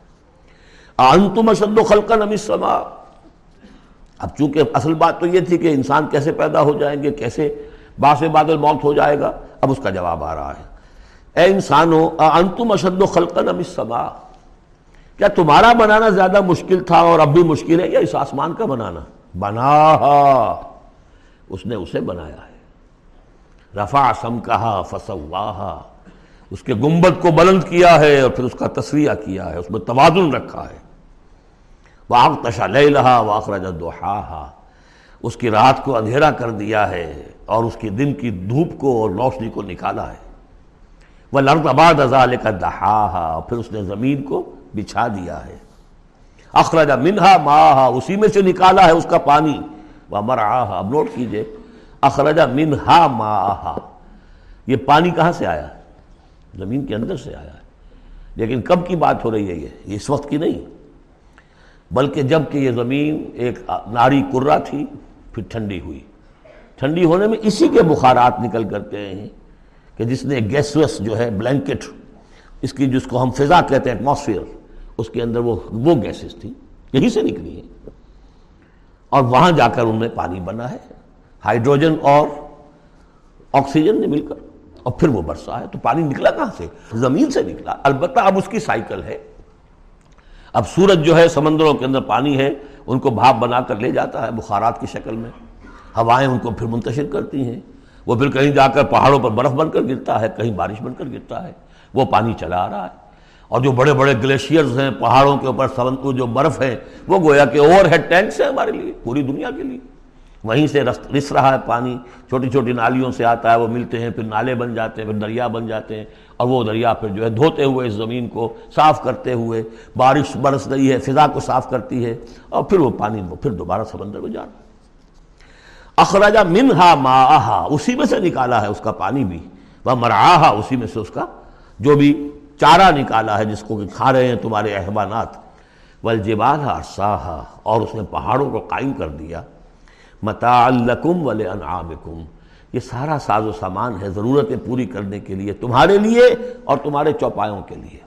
انتم اشد و خلقا نمی سما اب چونکہ اصل بات تو یہ تھی کہ انسان کیسے پیدا ہو جائیں گے، کیسے باس بادل موت ہو جائے گا، اب اس کا جواب آ رہا ہے۔ اے انسانو انتم اشد و خلقا نمی سما کیا تمہارا بنانا زیادہ مشکل تھا اور اب بھی مشکل ہے یا اس آسمان کا بنانا؟ بنا اس نے اسے بنایا ہے۔ رفا سم کہا فسواہا۔ اس کے گنبد کو بلند کیا ہے اور پھر اس کا تصویہ کیا ہے، اس میں توازن رکھا ہے۔ واق تشا لے لہا واخرج دوہا اس کی رات کو اندھیرا کر دیا ہے اور اس کی دن کی دھوپ کو اور روشنی کو نکالا ہے۔ وہ لرد آباد ازال کا دہا پھر اس نے زمین کو بچھا دیا ہے۔ اخرجا منہا ماہا اسی میں سے نکالا ہے اس کا پانی۔ وہ مرا اب نوٹ کیجیے۔ اخرجا منہا ماہا یہ پانی کہاں سے آیا؟ ہے زمین کے اندر سے آیا ہے۔ لیکن کب کی بات ہو رہی ہے یہ؟ اس وقت کی نہیں۔ بلکہ جبکہ یہ زمین ایک ناری کرا تھی، پھر ٹھنڈی ہوئی۔ ٹھنڈی ہونے میں اسی کے بخارات نکل کرتے ہیں کہ جس نے گیسوس جو ہے، بلینکٹ، اس کی جس کو ہم فضا کہتے ہیں ایٹماسفیئر اس کے اندر وہ وہ گیسز تھی یہیں سے نکلی ہے اور وہاں جا کر ان میں پانی بنا ہے۔ ہائیڈروجن اور آکسیجن نے مل کر۔ اور پھر وہ برسا ہے تو پانی نکلا کہاں سے؟ زمین سے نکلا۔ البتہ اب اس کی سائیکل ہے۔ اب سورج جو ہے سمندروں کے اندر پانی ہے، ان کو بھاپ بنا کر لے جاتا ہے بخارات کی شکل میں۔ ہوائیں ان کو پھر منتشر کرتی ہیں۔ وہ پھر کہیں جا کر پہاڑوں پر برف بن کر گرتا ہے، کہیں بارش بن کر گرتا ہے۔ وہ پانی چلا آ رہا ہے۔ اور جو بڑے بڑے گلیشیئرز ہیں، پہاڑوں کے اوپر سمندر جو برف ہے وہ گویا کہ اوور ہیڈ ٹینکس ہیں ہمارے لیے، پوری دنیا کے لیے۔ وہیں سے رس رہا ہے پانی، چھوٹی چھوٹی نالیوں سے آتا ہے، وہ ملتے ہیں، پھر نالے بن جاتے ہیں، پھر دریا بن جاتے ہیں، اور وہ دریا پھر جو ہے دھوتے ہوئے اس زمین کو صاف کرتے ہوئے بارش برس رہی ہے، فضا کو صاف کرتی ہے، اور پھر وہ پانی وہ پھر دوبارہ سمندر میں جانا اخراجہ منہا ماہا اسی میں سے نکالا ہے اس کا پانی بھی، وہ مرآہا اسی میں سے اس کا جو بھی چارہ نکالا ہے، جس کو کہ کھا رہے ہیں تمہارے احبانات والجبال ارساہا اور اس نے پہاڑوں کو قائم کر دیا۔ متاع لکم ول انعامکم یہ سارا ساز و سامان ہے ضرورتیں پوری کرنے کے لیے تمہارے لیے اور تمہارے چوپایوں کے لیے۔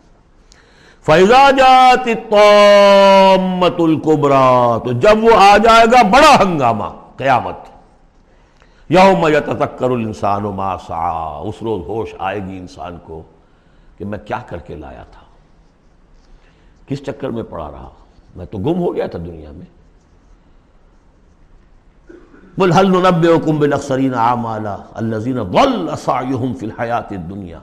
فیضا جات القبرا تو جب وہ آ جائے گا بڑا ہنگامہ، قیامت۔ یوم یتذکر الانسان ما سعا اس روز ہوش آئے گی انسان کو کہ میں کیا کر کے لایا تھا۔ کس چکر میں پڑا رہا؟ میں تو گم ہو گیا تھا دنیا میں۔ بل حل ننبئکم بالاخسرین اعمالا الذین ضل سعیہم فی الحیات الدنیا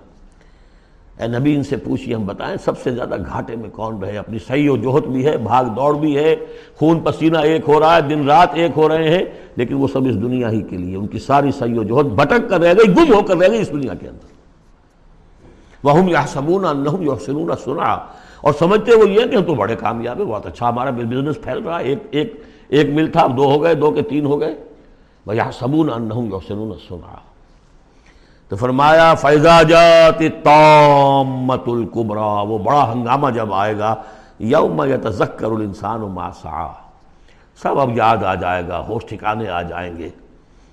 اے نبی، ان سے پوچھئے، ہم بتائیں سب سے زیادہ گھاٹے میں کون رہے؟ اپنی صحیح و جوہت بھی ہے، بھاگ دوڑ بھی ہے، خون پسینہ ایک ہو رہا ہے، دن رات ایک ہو رہے ہیں، لیکن وہ سب اس دنیا ہی کے لیے، ان کی ساری صحیح و جوہت بھٹک کر رہ گئی، گم ہو کر رہ گئی اس دنیا کے اندر۔ وَهُمْ يَحْسَبُونَ أَنَّهُمْ يُحْسِنُونَ صُنْعًا۔ اور سمجھتے وہ یہ کہ ہم تو بڑے کامیاب ہیں، بہت اچھا ہمارا بزنس پھیل رہا ہے، ایک ایک ایک مل تھا دو ہو گئے، دو کے تین ہو گئے۔ وَيَحْسَبُونَ أَنَّهُمْ يُحْسِنُونَ صُنْعًا تو فرمایا فیضا جات تامت القبرا وہ بڑا ہنگامہ جب آئے گا یوم یتذکر الانسان ما سعا سب اب یاد آ جائے گا، ہوش ٹھکانے آ جائیں گے۔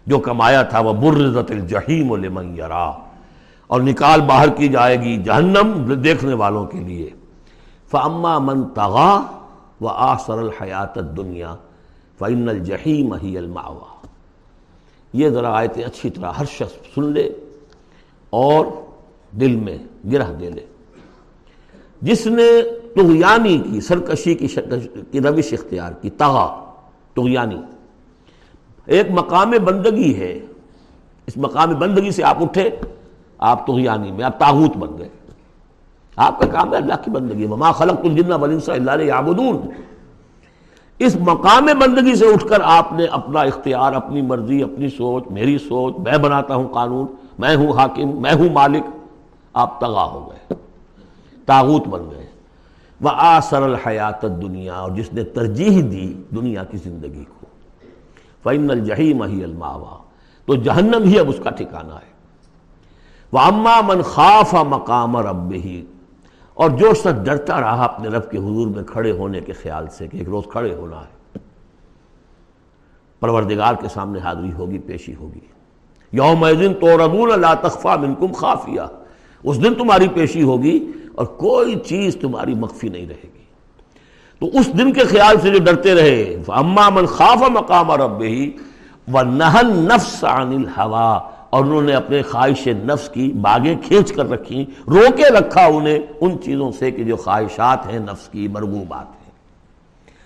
جو کمایا تھا وہ برزت الجحیم لمن یرا اور نکال باہر کی جائے گی جہنم دیکھنے والوں کے لیے۔ فاما من تغا و آثر الحیات الدنیا فعن الجحیم ہی الماوا یہ ذرا آیتیں اچھی طرح ہر شخص سن لے اور دل میں گرہ دے لے۔ جس نے تغیانی کی، سرکشی کی روش اختیار کی تغا تغیانی ایک مقام بندگی ہے۔ اس مقام بندگی سے آپ اٹھے، آپ تغیانی میں، آپ تاغوت بن گئے۔ آپ کا کام ہے اللہ کی بندگی۔ وما خلق الجنہ والانس الا ليعبدون۔ اس مقام بندگی سے اٹھ کر آپ نے اپنا اختیار، اپنی مرضی، اپنی سوچ، میری سوچ، میں بناتا ہوں قانون، میں ہوں حاکم، میں ہوں مالک، آپ تغا ہو گئے، تاغوت بن گئے۔ وہ آسر الحیات دنیا اور جس نے ترجیح دی دنیا کی زندگی کو۔ فعن الجحیم ہی الماوا تو جہنم ہی اب اس کا ٹھکانا ہے۔ وہ اما من خاف مقام رب ہی اور جو شخص ڈرتا رہا اپنے رب کے حضور میں کھڑے ہونے کے خیال سے کہ ایک روز کھڑے ہونا ہے، پروردگار کے سامنے حاضری ہوگی، پیشی ہوگی۔ یوم دن تو ردون اللہ تخفا منکم خافیہ۔ اس دن تمہاری پیشی ہوگی اور کوئی چیز تمہاری مخفی نہیں رہے گی۔ تو اس دن کے خیال سے جو ڈرتے رہے اما من خاف مقام رب ہی و نہن نفس عن الحوا اور انہوں نے اپنے خواہش نفس کی باغیں کھینچ کر رکھی، روکے رکھا انہیں ان چیزوں سے کہ جو خواہشات ہیں، نفس کی مرغوبات ہیں۔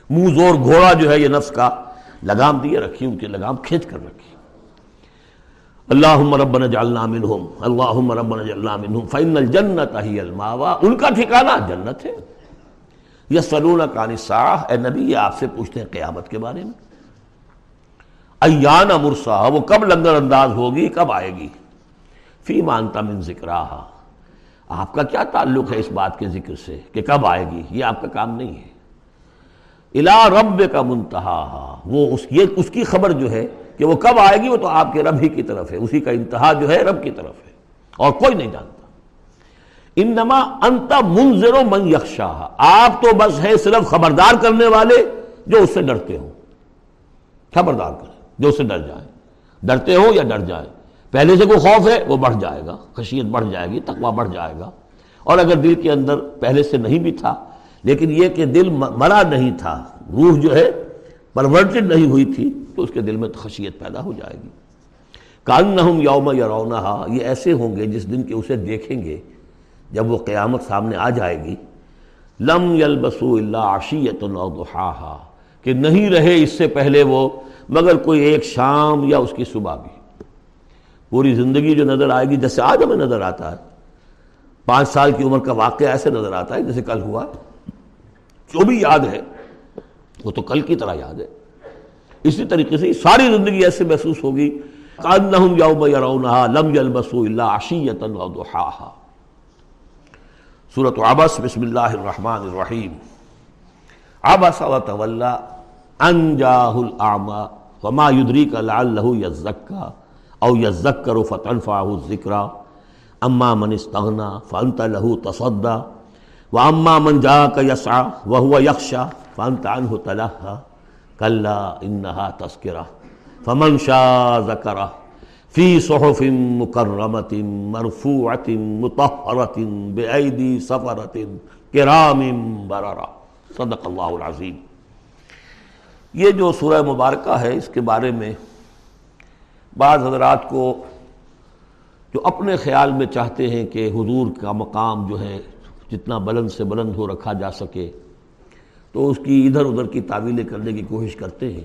منہ زور گھوڑا جو ہے یہ نفس کا لگام دیے رکھی، ان کی لگام کھینچ کر رکھی۔ اللہ ربنا جعلنا منہم اللہ ربنا جعلنا منہم، فإن الجنت ہی الماوا ان کا ٹھکانہ جنت ہے۔ یہ سلون کانی ساہ اے نبی، یہ آپ سے پوچھتے ہیں قیامت کے بارے میں۔ ایان مرسا، وہ کب لنگر انداز ہوگی، کب آئے گی؟ فی مانتا من ذکر آپ کا کیا تعلق ہے اس بات کے ذکر سے کہ کب آئے گی؟ یہ آپ کا کام نہیں ہے۔ الا رب کا منتہا وہ اس یہ اس کی خبر جو ہے کہ وہ کب آئے گی، وہ تو آپ کے رب ہی کی طرف ہے۔ اسی کا انتہا جو ہے رب کی طرف ہے۔ اور کوئی نہیں جانتا۔ انما انت منظر و من یکشا آپ تو بس ہے صرف خبردار کرنے والے جو اس سے ڈرتے ہوں۔ خبردار کریں جو اس سے ڈر جائیں ڈرتے ہو یا ڈر جائیں پہلے سے کوئی خوف ہے وہ بڑھ جائے گا، خشیت بڑھ جائے گی، تقوی بڑھ جائے گا۔ اور اگر دل کے اندر پہلے سے نہیں بھی تھا، لیکن یہ کہ دل مرا نہیں تھا، روح جو ہے پرورٹڈ نہیں ہوئی تھی، تو اس کے دل میں خشیت پیدا ہو جائے گی۔ کان نہ یوم یا یہ ایسے ہوں گے جس دن کے اسے دیکھیں گے، جب وہ قیامت سامنے آ جائے گی۔ لم یلبسو اللہ عشیت الحا کہ نہیں رہے اس سے پہلے وہ، مگر کوئی ایک شام یا اس کی صبح بھی۔ پوری زندگی جو نظر آئے گی، جیسے آج ہمیں نظر آتا ہے، پانچ سال کی عمر کا واقعہ ایسے نظر آتا ہے جیسے کل ہوا۔ جو بھی یاد ہے، وہ تو کل کی طرح یاد ہے۔ اسی طریقے سے ساری زندگی ایسے محسوس ہوگی۔ لم يلبسوا الا عشیتا و ضحاها سورة عبس، بسم اللہ الرحمن الرحیم۔ عبس و تولا ان جاہ الاعمى وما يدريك لعله يزكى او يذكر فتنفعه الذکرى اما من استغنى فانت له تصدى واما من جا جاءك يسعى وهو يخشى فانت عنه تلهى كلا انها تذكره فمن شاء ذكره فی صحف مکرمت مرفوعت مطہرت بأیدی سفرت کرام بررا صدق اللہ العظیم یہ جو سورہ مبارکہ ہے، اس کے بارے میں بعض حضرات کو جو اپنے خیال میں چاہتے ہیں کہ حضور کا مقام جو ہے، جتنا بلند سے بلند ہو رکھا جا سکے، تو اس کی ادھر ادھر کی تعویلیں کرنے کی کوشش کرتے ہیں۔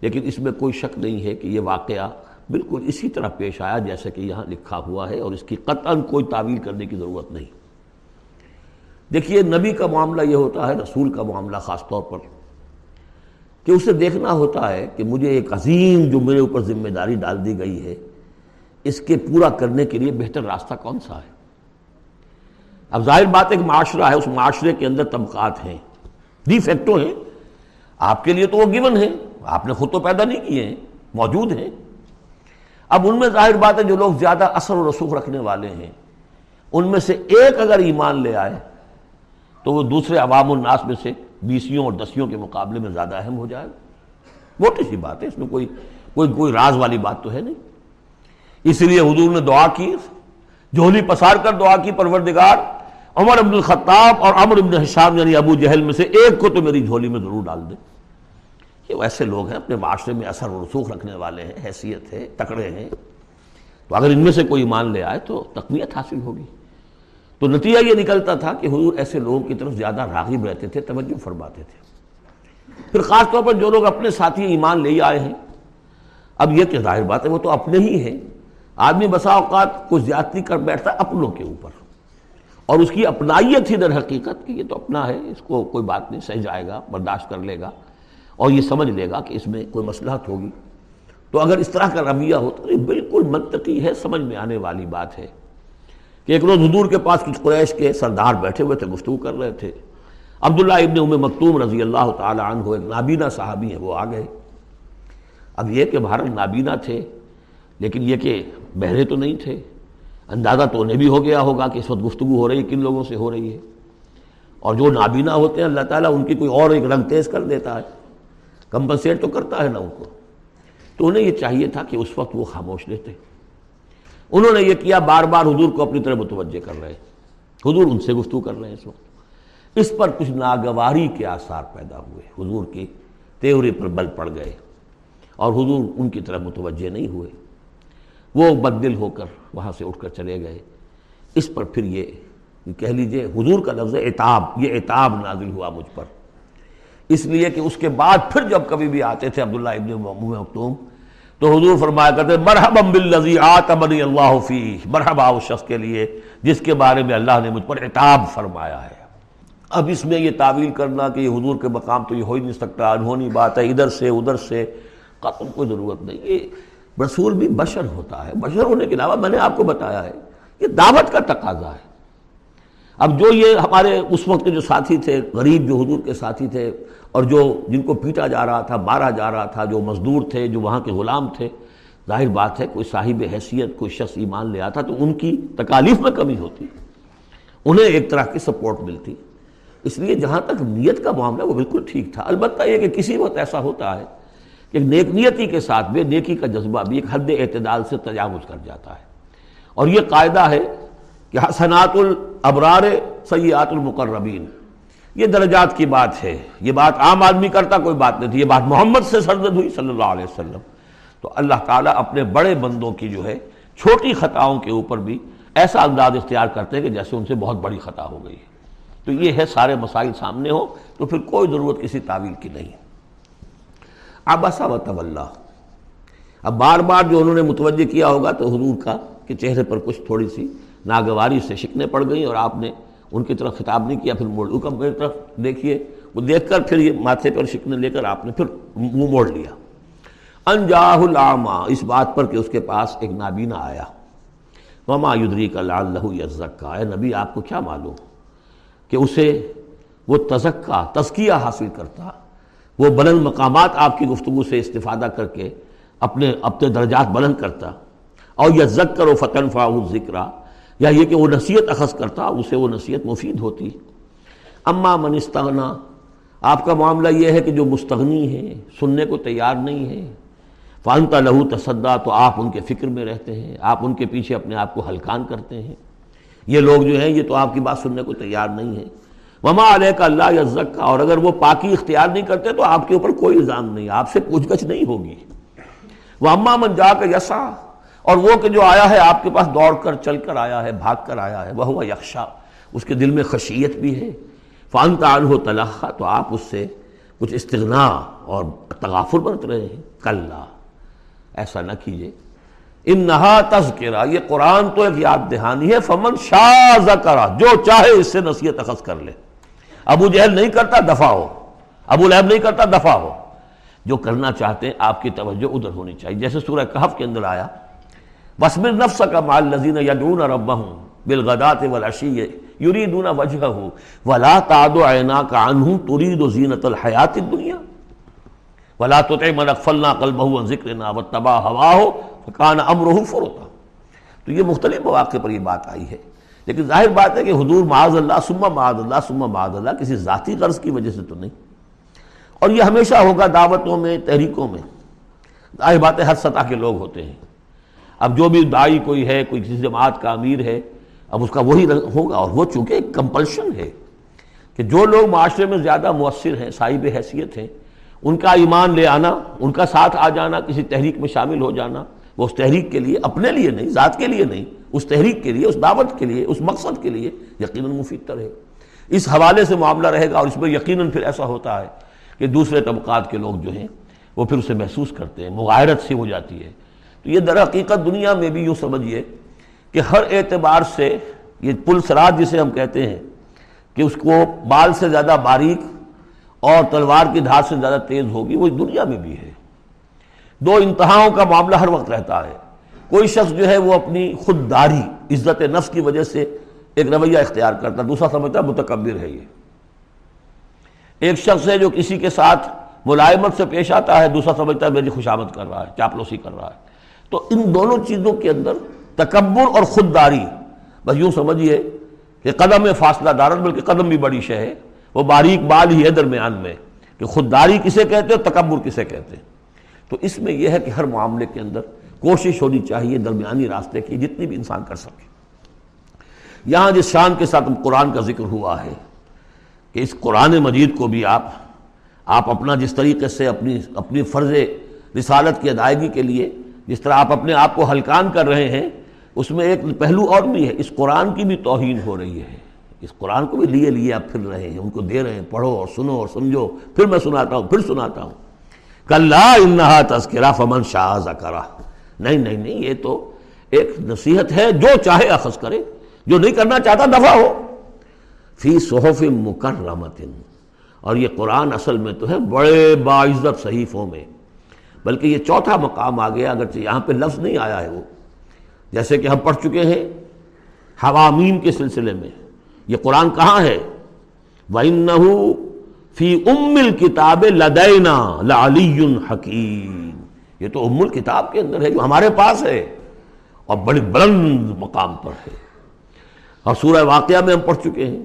لیکن اس میں کوئی شک نہیں ہے کہ یہ واقعہ بالکل اسی طرح پیش آیا، جیسے کہ یہاں لکھا ہوا ہے، اور اس کی قطعا کوئی تعویل کرنے کی ضرورت نہیں۔ دیکھیے، نبی کا معاملہ یہ ہوتا ہے، رسول کا معاملہ خاص طور پر۔ کہ اسے دیکھنا ہوتا ہے کہ مجھے ایک عظیم جو میرے اوپر ذمہ داری ڈال دی گئی ہے، اس کے پورا کرنے کے لیے بہتر راستہ کون سا ہے؟ اب ظاہر بات ایک معاشرہ ہے، اس معاشرے کے اندر طبقات ہیں ڈی فیکٹو ہیں، آپ کے لیے تو وہ گیون ہیں، آپ نے خود تو پیدا نہیں کیے ہیں، موجود ہیں۔ اب ان میں ظاہر بات ہے جو لوگ زیادہ اثر و رسوخ رکھنے والے ہیں، ان میں سے ایک اگر ایمان لے آئے تو وہ دوسرے عوام الناس میں سے بیسیوں اور دسیوں کے مقابلے میں زیادہ اہم ہو جائے۔ گا موٹی سی بات ہے، اس میں کوئی کوئی کوئی راز والی بات تو ہے نہیں۔ اس لیے حضور نے دعا کی جھولی پسار کر دعا کی، پروردگار، عمر عبد الخطاب اور عمر ابن حشام یعنی ابو جہل میں سے ایک کو تو میری جھولی میں ضرور ڈال دے۔ یہ ویسے لوگ ہیں، اپنے معاشرے میں اثر و رسوخ رکھنے والے ہیں، حیثیت ہے، تکڑے ہیں۔ تو اگر ان میں سے کوئی ایمان لے آئے تو تقویت حاصل ہوگی۔ تو نتیجہ یہ نکلتا تھا کہ حضور ایسے لوگوں کی طرف زیادہ راغب رہتے تھے، توجہ فرماتے تھے۔ پھر خاص طور پر جو لوگ اپنے ساتھی ایمان لے آئے ہیں، اب یہ کہ ظاہر بات ہے، وہ تو اپنے ہی ہیں۔ آدمی بسا اوقات کو زیادتی کر بیٹھتا ہے اپنوں کے اوپر۔ اور اس کی اپنائیت ہی در حقیقت کہ یہ تو اپنا ہے، اس کو کوئی بات نہیں سہ جائے گا، برداشت کر لے گا۔ اور یہ سمجھ لے گا کہ اس میں کوئی مسلحت ہوگی۔ تو اگر اس طرح کا رویہ ہو تو یہ بالکل منطقی ہے، سمجھ میں آنے والی بات ہے۔ کہ ایک روز حضور کے پاس کچھ قریش کے سردار بیٹھے ہوئے تھے، گفتگو کر رہے تھے۔ عبداللہ ابن ام مکتوم رضی اللہ تعالی عنہ ایک نابینا صحابی ہیں، وہ آ گئے۔ اب یہ کہ بھارت نابینا تھے، لیکن یہ کہ بہرے تو نہیں تھے۔ اندازہ تو انہیں بھی ہو گیا ہوگا کہ اس وقت گفتگو ہو رہی ہے، کن لوگوں سے ہو رہی ہے۔ اور جو نابینا ہوتے ہیں، اللہ تعالیٰ ان کی کوئی اور ایک رنگ تیز کر دیتا ہے۔ کمپنسیٹ تو کرتا ہے نا ان کو۔ تو انہیں یہ چاہیے تھا کہ اس وقت وہ خاموش لیتے انہوں نے یہ کیا بار بار حضور کو اپنی طرح متوجہ کر رہے حضور ان سے گفتگو کر رہے ہیں اس وقت۔ اس پر کچھ ناگواری کے آثار پیدا ہوئے۔ حضور کی تیوری پر بل پڑ گئے اور حضور ان کی طرح متوجہ نہیں ہوئے۔ وہ بددل ہو کر وہاں سے اٹھ کر چلے گئے۔ اس پر پھر یہ کہہ لیجیے، حضور کا لفظ اعتاب۔ یہ اعتاب نازل ہوا مجھ پر۔ اس لیے کہ اس کے بعد پھر جب کبھی بھی آتے تھے عبداللہ ابن مختوم تو حضور فرمایا کرتے مرحبا بالذی آتمنی اللہ فی مرحبا اس شخص کے لیے جس کے بارے میں اللہ نے مجھ پر اعتاب فرمایا ہے۔ اب اس میں یہ تعویل کرنا کہ یہ حضور کے مقام تو یہ ہو ہی نہیں سکتا انہونی بات ہے، ادھر سے ادھر سے قتل کوئی ضرورت نہیں۔ یہ رسول بھی بشر ہوتا ہے، بشر ہونے کے علاوہ میں نے آپ کو بتایا ہے، یہ دعوت کا تقاضا ہے۔ اب جو یہ ہمارے اس وقت کے جو ساتھی تھے، غریب جو حضور کے ساتھی تھے، اور جو جن کو پیٹا جا رہا تھا، مارا جا رہا تھا، جو مزدور تھے، جو وہاں کے غلام تھے، ظاہر بات ہے کوئی صاحب حیثیت، کوئی شخص ایمان لے آتا تو ان کی تکالیف میں کمی ہوتی، انہیں ایک طرح کی سپورٹ ملتی۔ اس لیے جہاں تک نیت کا معاملہ وہ بالکل ٹھیک تھا۔ البتہ یہ کہ کسی وقت ایسا ہوتا ہے کہ نیک نیتی کے ساتھ بے نیکی کا جذبہ بھی ایک حد اعتدال سے تجاوز کر جاتا ہے۔ اور یہ قاعدہ ہے کہ حسنات الابرار سیات المقربین۔ یہ درجات کی بات ہے۔ یہ بات عام آدمی کرتا کوئی بات نہیں تھی۔ یہ بات محمد سے سرزد ہوئی صلی اللہ علیہ وسلم۔ تو اللہ تعالیٰ اپنے بڑے بندوں کی جو ہے چھوٹی خطاؤں کے اوپر بھی ایسا انداز اختیار کرتے ہیں کہ جیسے ان سے بہت بڑی خطا ہو گئی ہے۔ تو یہ ہے سارے مسائل سامنے ہو تو پھر کوئی ضرورت کسی تعویل کی نہیں۔ ابسا و طلّہ اب بار بار جو انہوں نے متوجہ کیا ہوگا تو حضور کا کہ چہرے پر کچھ تھوڑی سی ناگواری سے شکنے پڑ گئیں اور آپ نے ان کی طرف خطاب نہیں کیا، پھر موڑ میری طرف دیکھیے، وہ دیکھ کر پھر یہ ماتھے پر شکنے لے کر آپ نے پھر منہ موڑ لیا۔ انجاہ العامہ اس بات پر کہ اس کے پاس ایک نابینا آیا۔ وما یدری کا لال لہو یزکا، اے نبی، آپ کو کیا معلوم کہ اسے وہ تزکا، تزکیہ حاصل کرتا، وہ بلند مقامات آپ کی گفتگو سے استفادہ کر کے اپنے اپنے درجات بلند کرتا۔ اور یا ذکر و فتن فاؤ ذکر یا یہ کہ وہ نصیحت اخذ کرتا، اسے وہ نصیحت مفید ہوتی۔ اما من استغنا، آپ کا معاملہ یہ ہے کہ جو مستغنی ہے سننے کو تیار نہیں ہے فانتا لہو تصدا، تو آپ ان کے فکر میں رہتے ہیں، آپ ان کے پیچھے اپنے آپ کو ہلکان کرتے ہیں۔ یہ لوگ جو ہیں، یہ تو آپ کی بات سننے کو تیار نہیں ہے وما علیہ کا اللہ یزک کا اور اگر وہ پاکی اختیار نہیں کرتے تو آپ کے اوپر کوئی الزام نہیں، آپ سے پوچھ گچھ نہیں ہوگی۔ وہ اما من جا کر یسا اور وہ کہ جو آیا ہے، آپ کے پاس دوڑ کر، چل کر آیا ہے، بھاگ کر آیا ہے وہ ہوا یکشا اس کے دل میں خشیت بھی ہے۔ فان تعان ہو تلخا تو آپ اس سے کچھ استغنا اور تغافر برت رہے ہیں۔ کل ایسا نہ کیجیے ان نہا تذکرہ یہ قرآن تو ایک یاد دہانی ہے۔ فمن شاہ کرا جو چاہے اس سے نصیحت اخذ کر لے۔ ابو جہل نہیں کرتا، دفاع ہو۔ ابو لہب نہیں کرتا، دفاع ہو۔ جو کرنا چاہتے ہیں، آپ کی توجہ ادھر ہونی چاہیے۔ جیسے سورہ کہف کے اندر آیا بسمر نفس کا مال نذین یدون ربہم بالغدات والعشی یریدون وجہہ ولا تعد عیناک عنہ ترید زینت الحیات الدنیا ولا تطع من اغفلنا قلبه عن ذکرنا واتبع هواه فكان امره فرطا تو یہ مختلف مواقع پر یہ بات آئی ہے لیکن ظاہر بات ہے کہ حضور معاذ اللہ، ثم معاذ اللہ، ثم معاذ اللہ کسی ذاتی غرض کی وجہ سے تو نہیں۔ اور یہ ہمیشہ ہوگا دعوتوں میں، تحریکوں میں۔ ظاہر بات ہے، ہر سطح کے لوگ ہوتے ہیں۔ اب جو بھی دائی کوئی ہے، کوئی کسی جماعت کا امیر ہے، اب اس کا وہی ہوگا اور وہ چونکہ ایک کمپلشن ہے کہ جو لوگ معاشرے میں زیادہ مؤثر ہیں، صاحب حیثیت ہیں، ان کا ایمان لے آنا، ان کا ساتھ آ جانا، کسی تحریک میں شامل ہو جانا، وہ اس تحریک کے لیے اپنے لیے نہیں، ذات کے لیے نہیں، اس تحریک کے لیے، اس دعوت کے لیے، اس مقصد کے لیے یقیناً مفید تر ہے۔ اس حوالے سے معاملہ رہے گا اور اس میں یقیناً پھر ایسا ہوتا ہے کہ دوسرے طبقات کے لوگ جو ہیں، وہ پھر اسے محسوس کرتے ہیں، مغایرت سی ہو جاتی ہے۔ یہ در حقیقت دنیا میں بھی یوں سمجھیے کہ ہر اعتبار سے یہ پل سرات جسے ہم کہتے ہیں کہ اس کو بال سے زیادہ باریک اور تلوار کی دھار سے زیادہ تیز ہوگی، وہ دنیا میں بھی ہے۔ دو انتہاؤں کا معاملہ ہر وقت رہتا ہے۔ کوئی شخص جو ہے وہ اپنی خودداری، عزت نفس کی وجہ سے ایک رویہ اختیار کرتا دوسرا سمجھتا متکبر ہے یہ۔ ایک شخص ہے جو کسی کے ساتھ ملائمت سے پیش آتا ہے، دوسرا سمجھتا ہے میری خوشامد کر رہا ہے، چاپلوسی کر رہا ہے۔ تو ان دونوں چیزوں کے اندر تکبر اور خودداری بس یوں سمجھیے کہ قدم فاصلہ دارن، بلکہ قدم بھی بڑی شے ہے۔ وہ باریک بال ہی ہے درمیان میں کہ خودداری کسے کہتے ہیں تکبر کسے کہتے ہیں۔ تو اس میں یہ ہے کہ ہر معاملے کے اندر کوشش ہونی چاہیے درمیانی راستے کی، جتنی بھی انسان کر سکے۔ یہاں جس شان کے ساتھ قرآن کا ذکر ہوا ہے کہ اس قرآن مجید کو بھی آپ آپ اپنا جس طریقے سے اپنی اپنی فرض رسالت کی ادائیگی کے لیے جس طرح آپ اپنے آپ کو ہلکان کر رہے ہیں، اس میں ایک پہلو اور بھی ہے، اس قرآن کی بھی توہین ہو رہی ہے۔ اس قرآن کو بھی لیے لیے آپ پھر رہے ہیں، ان کو دے رہے ہیں، پڑھو اور سنو اور سمجھو۔ پھر میں سناتا ہوں، پھر سناتا ہوں۔ کل انہا تذکرہ فمن شاہ کرا نہیں نہیں نہیں، یہ تو ایک نصیحت ہے، جو چاہے اخذ کرے۔ جو نہیں کرنا چاہتا دفع ہو۔ فی صحف مکرمت اور یہ قرآن اصل میں تو ہے بڑے باعزت صحیفوں میں۔ بلکہ یہ چوتھا مقام آ گیا، اگرچہ یہاں پہ لفظ نہیں آیا ہے وہ۔ جیسے کہ ہم پڑھ چکے ہیں حوامین کے سلسلے میں، یہ قرآن کہاں ہے؟ وَإِنَّهُ فی ام الکتاب لدینا لعلی حکیم یہ تو ام الکتاب کے اندر ہے، جو ہمارے پاس ہے اور بڑی بلند مقام پر ہے۔ اور سورہ واقعہ میں ہم پڑھ چکے ہیں،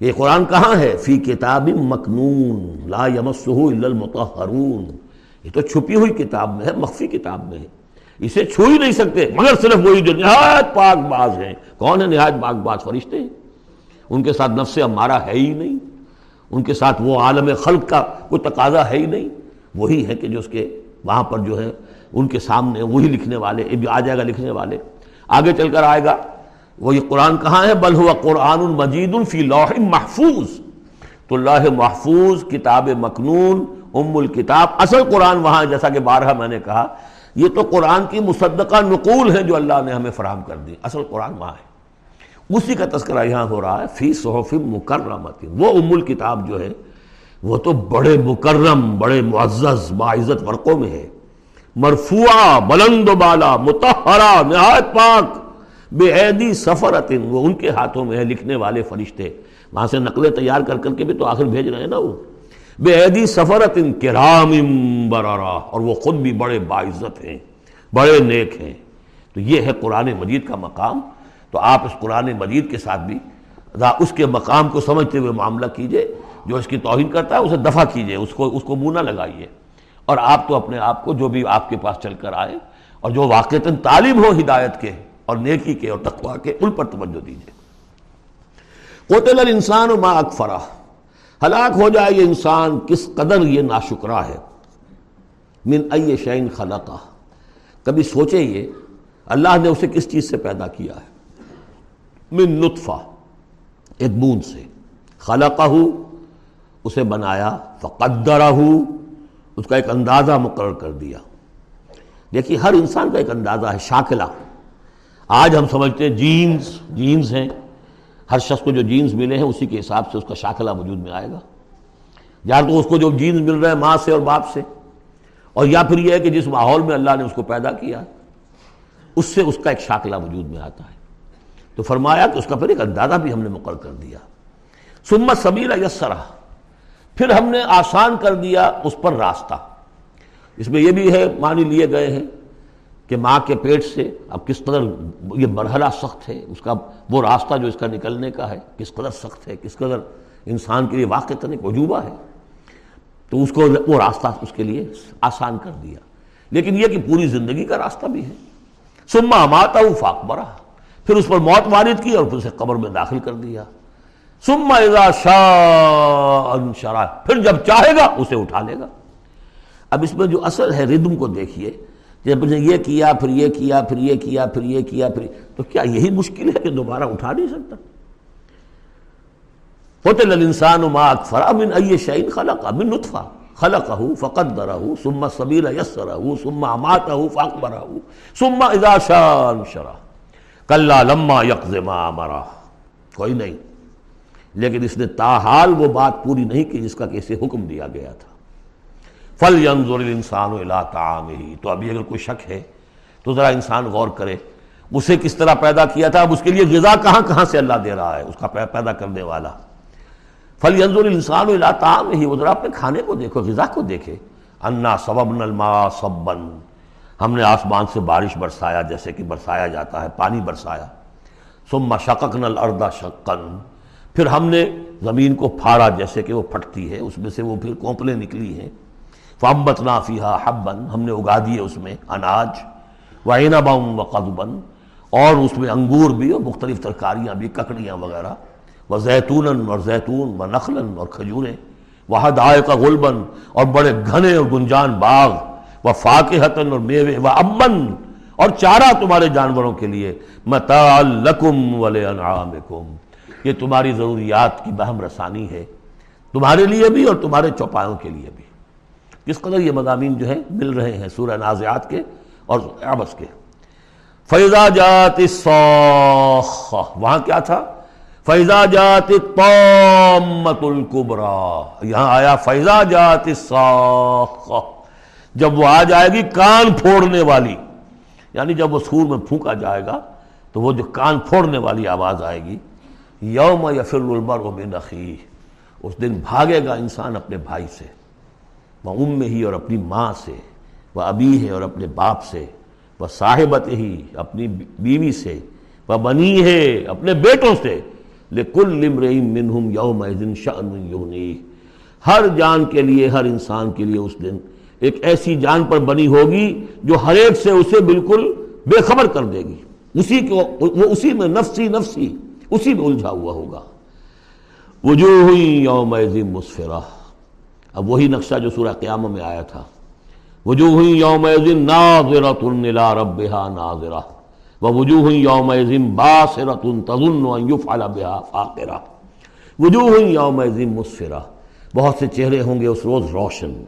یہ قرآن کہاں ہے؟ فی کتاب مکنون لا الا المطہرون یہ تو چھپی ہوئی کتاب میں ہے، مخفی کتاب میں ہے۔ اسے چھو ہی نہیں سکتے، مگر صرف وہی جو نہایت پاک باز ہیں۔ کون ہے نہایت پاک باز؟ فرشتے ہیں۔ ان کے ساتھ نفس ہمارا ہے ہی نہیں۔ ان کے ساتھ وہ عالم خلق کا کوئی تقاضا ہے ہی نہیں۔ وہی ہے کہ جو اس کے وہاں پر جو ہے، ان کے سامنے وہی لکھنے والے آ جائے گا لکھنے والے۔ آگے چل کر آئے گا۔ وہ یہ قرآن کہاں ہے؟ بل ہوا قرآن المجید فی لوح محفوظ۔ تو لوح محفوظ، کتاب مکنون ام الکتاب، اصل قرآن وہاں جیسا کہ بارہا میں نے کہا، یہ تو قرآن کی مصدقہ نقول ہے جو اللہ نے ہمیں فراہم کر دی، اصل قرآن وہاں ہے۔ اسی کا تذکرہ یہاں ہو رہا ہے، فی صحف مکرمت وہ ام الکتاب جو ہے، وہ تو بڑے مکرم، بڑے معزز باعزت ورقوں میں ہے۔ مرفوعہ، بلند و بالا متحرہ نہایت پاک، بے عیدی سفرت وہ ان کے ہاتھوں میں ہے، لکھنے والے فرشتے۔ وہاں سے نقلیں تیار کر کر کے بھی تو آخر بھیج رہے ہیں نا وہ۔ بے عیدی سفرت کرام برارا اور وہ خود بھی بڑے باعزت ہیں، بڑے نیک ہیں۔ تو یہ ہے قرآن مجید کا مقام۔ تو آپ اس قرآن مجید کے ساتھ بھی اس کے مقام کو سمجھتے ہوئے معاملہ کیجیے۔ جو اس کی توہین کرتا ہے، اسے دفع کیجیے، اس کو اس کو منہ نہ لگائیے۔ اور آپ تو اپنے آپ کو جو بھی آپ کے پاس چل کر آئے، اور جو واقعتاً تعلیم ہو ہدایت کے اور نیکی کے اور تقوی کے، ان پر توجہ دیجیے۔ قتل الانسان ما اکفرہ ہلاک ہو جائے یہ انسان، کس قدر یہ ناشکرا ہے؟ من ای شعین خلقہ۔ کبھی سوچے یہ، اللہ نے اسے کس چیز سے پیدا کیا ہے؟ من نطفہ، ایک بوند سے۔ خلقہ، اسے بنایا، فقدرہ، اس کا ایک اندازہ مقرر کر دیا۔ دیکھیے، ہر انسان کا ایک اندازہ ہے، شاکلہ۔ آج ہم سمجھتے ہیں، جینز جینز ہیں۔ ہر شخص کو جو جینز ملے ہیں اسی کے حساب سے اس کا شاکلہ وجود میں آئے گا۔ یا تو اس کو جو جینز مل رہے ہیں ماں سے اور باپ سے، اور یا پھر یہ ہے کہ جس ماحول میں اللہ نے اس کو پیدا کیا، اس سے اس کا ایک شاکلہ وجود میں آتا ہے۔ تو فرمایا کہ اس کا پھر ایک اندازہ بھی ہم نے مقرر کر دیا۔ سمت سبیلا یسرا پھر ہم نے آسان کر دیا اس پر راستہ۔ اس میں یہ بھی ہے مانی لیے گئے ہیں۔ کہ ماں کے پیٹ سے اب کس قدر یہ مرحلہ سخت ہے، اس کا وہ راستہ جو اس کا نکلنے کا ہے، کس قدر سخت ہے، کس قدر انسان کے لیے واقع کرنے کا وجوبہ ہے۔ تو اس کو وہ راستہ اس کے لیے آسان کر دیا۔ لیکن یہ کہ پوری زندگی کا راستہ بھی ہے۔ سما ماتا فاق برا پھر اس پر موت وارد کی اور پھر اسے قبر میں داخل کر دیا۔ سما شاہ پھر جب چاہے گا، اسے اٹھا لے گا۔ اب اس میں جو اصل ہے، ردم کو دیکھیے۔ جب نے یہ کیا، پھر یہ کیا، پھر یہ کیا، پھر یہ کیا، پھر تو کیا یہی مشکل ہے کہ دوبارہ اٹھا نہیں سکتا؟ قتل الانسان ما اکفرا من ای شعین خلق، من نطفہ، خلقہ فقدرہ ثم سبیل یسرہ ثم اماتہ فاقبرہ ثم اذا شان شرہ کلا لما یقض ما امرہ کوئی نہیں، لیکن اس نے تاحال وہ بات پوری نہیں کی جس کا کہ اسے حکم دیا گیا تھا۔ فل ینظر الانسان الى طعامه۔ تو ابھی اگر کوئی شک ہے، تو ذرا انسان غور کرے، اسے کس طرح پیدا کیا تھا؟ اب اس کے لیے غذا کہاں کہاں سے اللہ دے رہا ہے؟ اس کا پیدا کرنے والا۔ فل ینظر الانسان الى طعامه۔ وہ ذرا اپنے کھانے کو دیکھو، غذا کو دیکھے۔ انا صببنا الماء صبا۔ ہم نے آسمان سے بارش برسایا، جیسے کہ برسایا جاتا ہے، پانی برسایا۔ ثم شققنا الارض شقا۔ پھر ہم نے زمین کو پھاڑا، جیسے کہ وہ پھٹتی ہے، اس میں سے وہ پھر کونپلیں نکلی ہیں۔ فمبت نافیہ حبن ہم نے اگا دیے اس میں اناج وعین بم و قدبن اور اس میں انگور بھی اور مختلف ترکاریاں بھی، ککڑیاں وغیرہ وہ زیتون اور زیتون و نخلن اور کھجوریں وہ دائے کا غلبن اور بڑے گھنے اور گنجان باغ وہ فاقحتن اور میوے و امن اور چارہ تمہارے جانوروں کے لیے متعلقم ولی انعامکم یہ تمہاری ضروریات کی بہم رسانی ہے، تمہارے لیے بھی اور تمہارے چوپایوں کے لیے بھی۔ کس قدر یہ مضامین جو ہیں مل رہے ہیں سورہ نازعات کے اور عبس کے۔ فیضا جات وہاں کیا تھا؟ فیضا جات القبرا یہاں آیا فیضا جات جب وہ آ جائے گی کان پھوڑنے والی یعنی جب وہ سور میں پھونکا جائے گا، تو وہ جو کان پھوڑنے والی آواز آئے گی، یوم یفر المر من اخی اس دن بھاگے گا انسان اپنے بھائی سے۔ وہ ام ہی اور اپنی ماں سے، وہ ابھی ہے اور اپنے باپ سے، وہ صاحبت ہی اپنی بیوی سے، وہ بنی ہے اپنے بیٹوں سے۔ لکل منہم یوم شأن یونی ہر جان کے لیے، ہر انسان کے لیے اس دن ایک ایسی جان پر بنی ہوگی جو ہر ایک سے اسے بالکل بے خبر کر دے گی۔ اسی کو، وہ اسی میں نفسی نفسی، اسی میں الجھا ہوا ہوگا۔ وجوہ یوم مسفرہ۔ اب وہی نقشہ جو سورہ قیامہ میں آیا تھا۔ وجوہ یوم ناظرۃ الى ربها ناظرہ۔ ووجوہ یوم باسرۃ تظن ان يفعل بها فاقرہ۔ وجوہ یوم مسفرہ۔ بہت سے چہرے ہوں گے اس روز روشن۔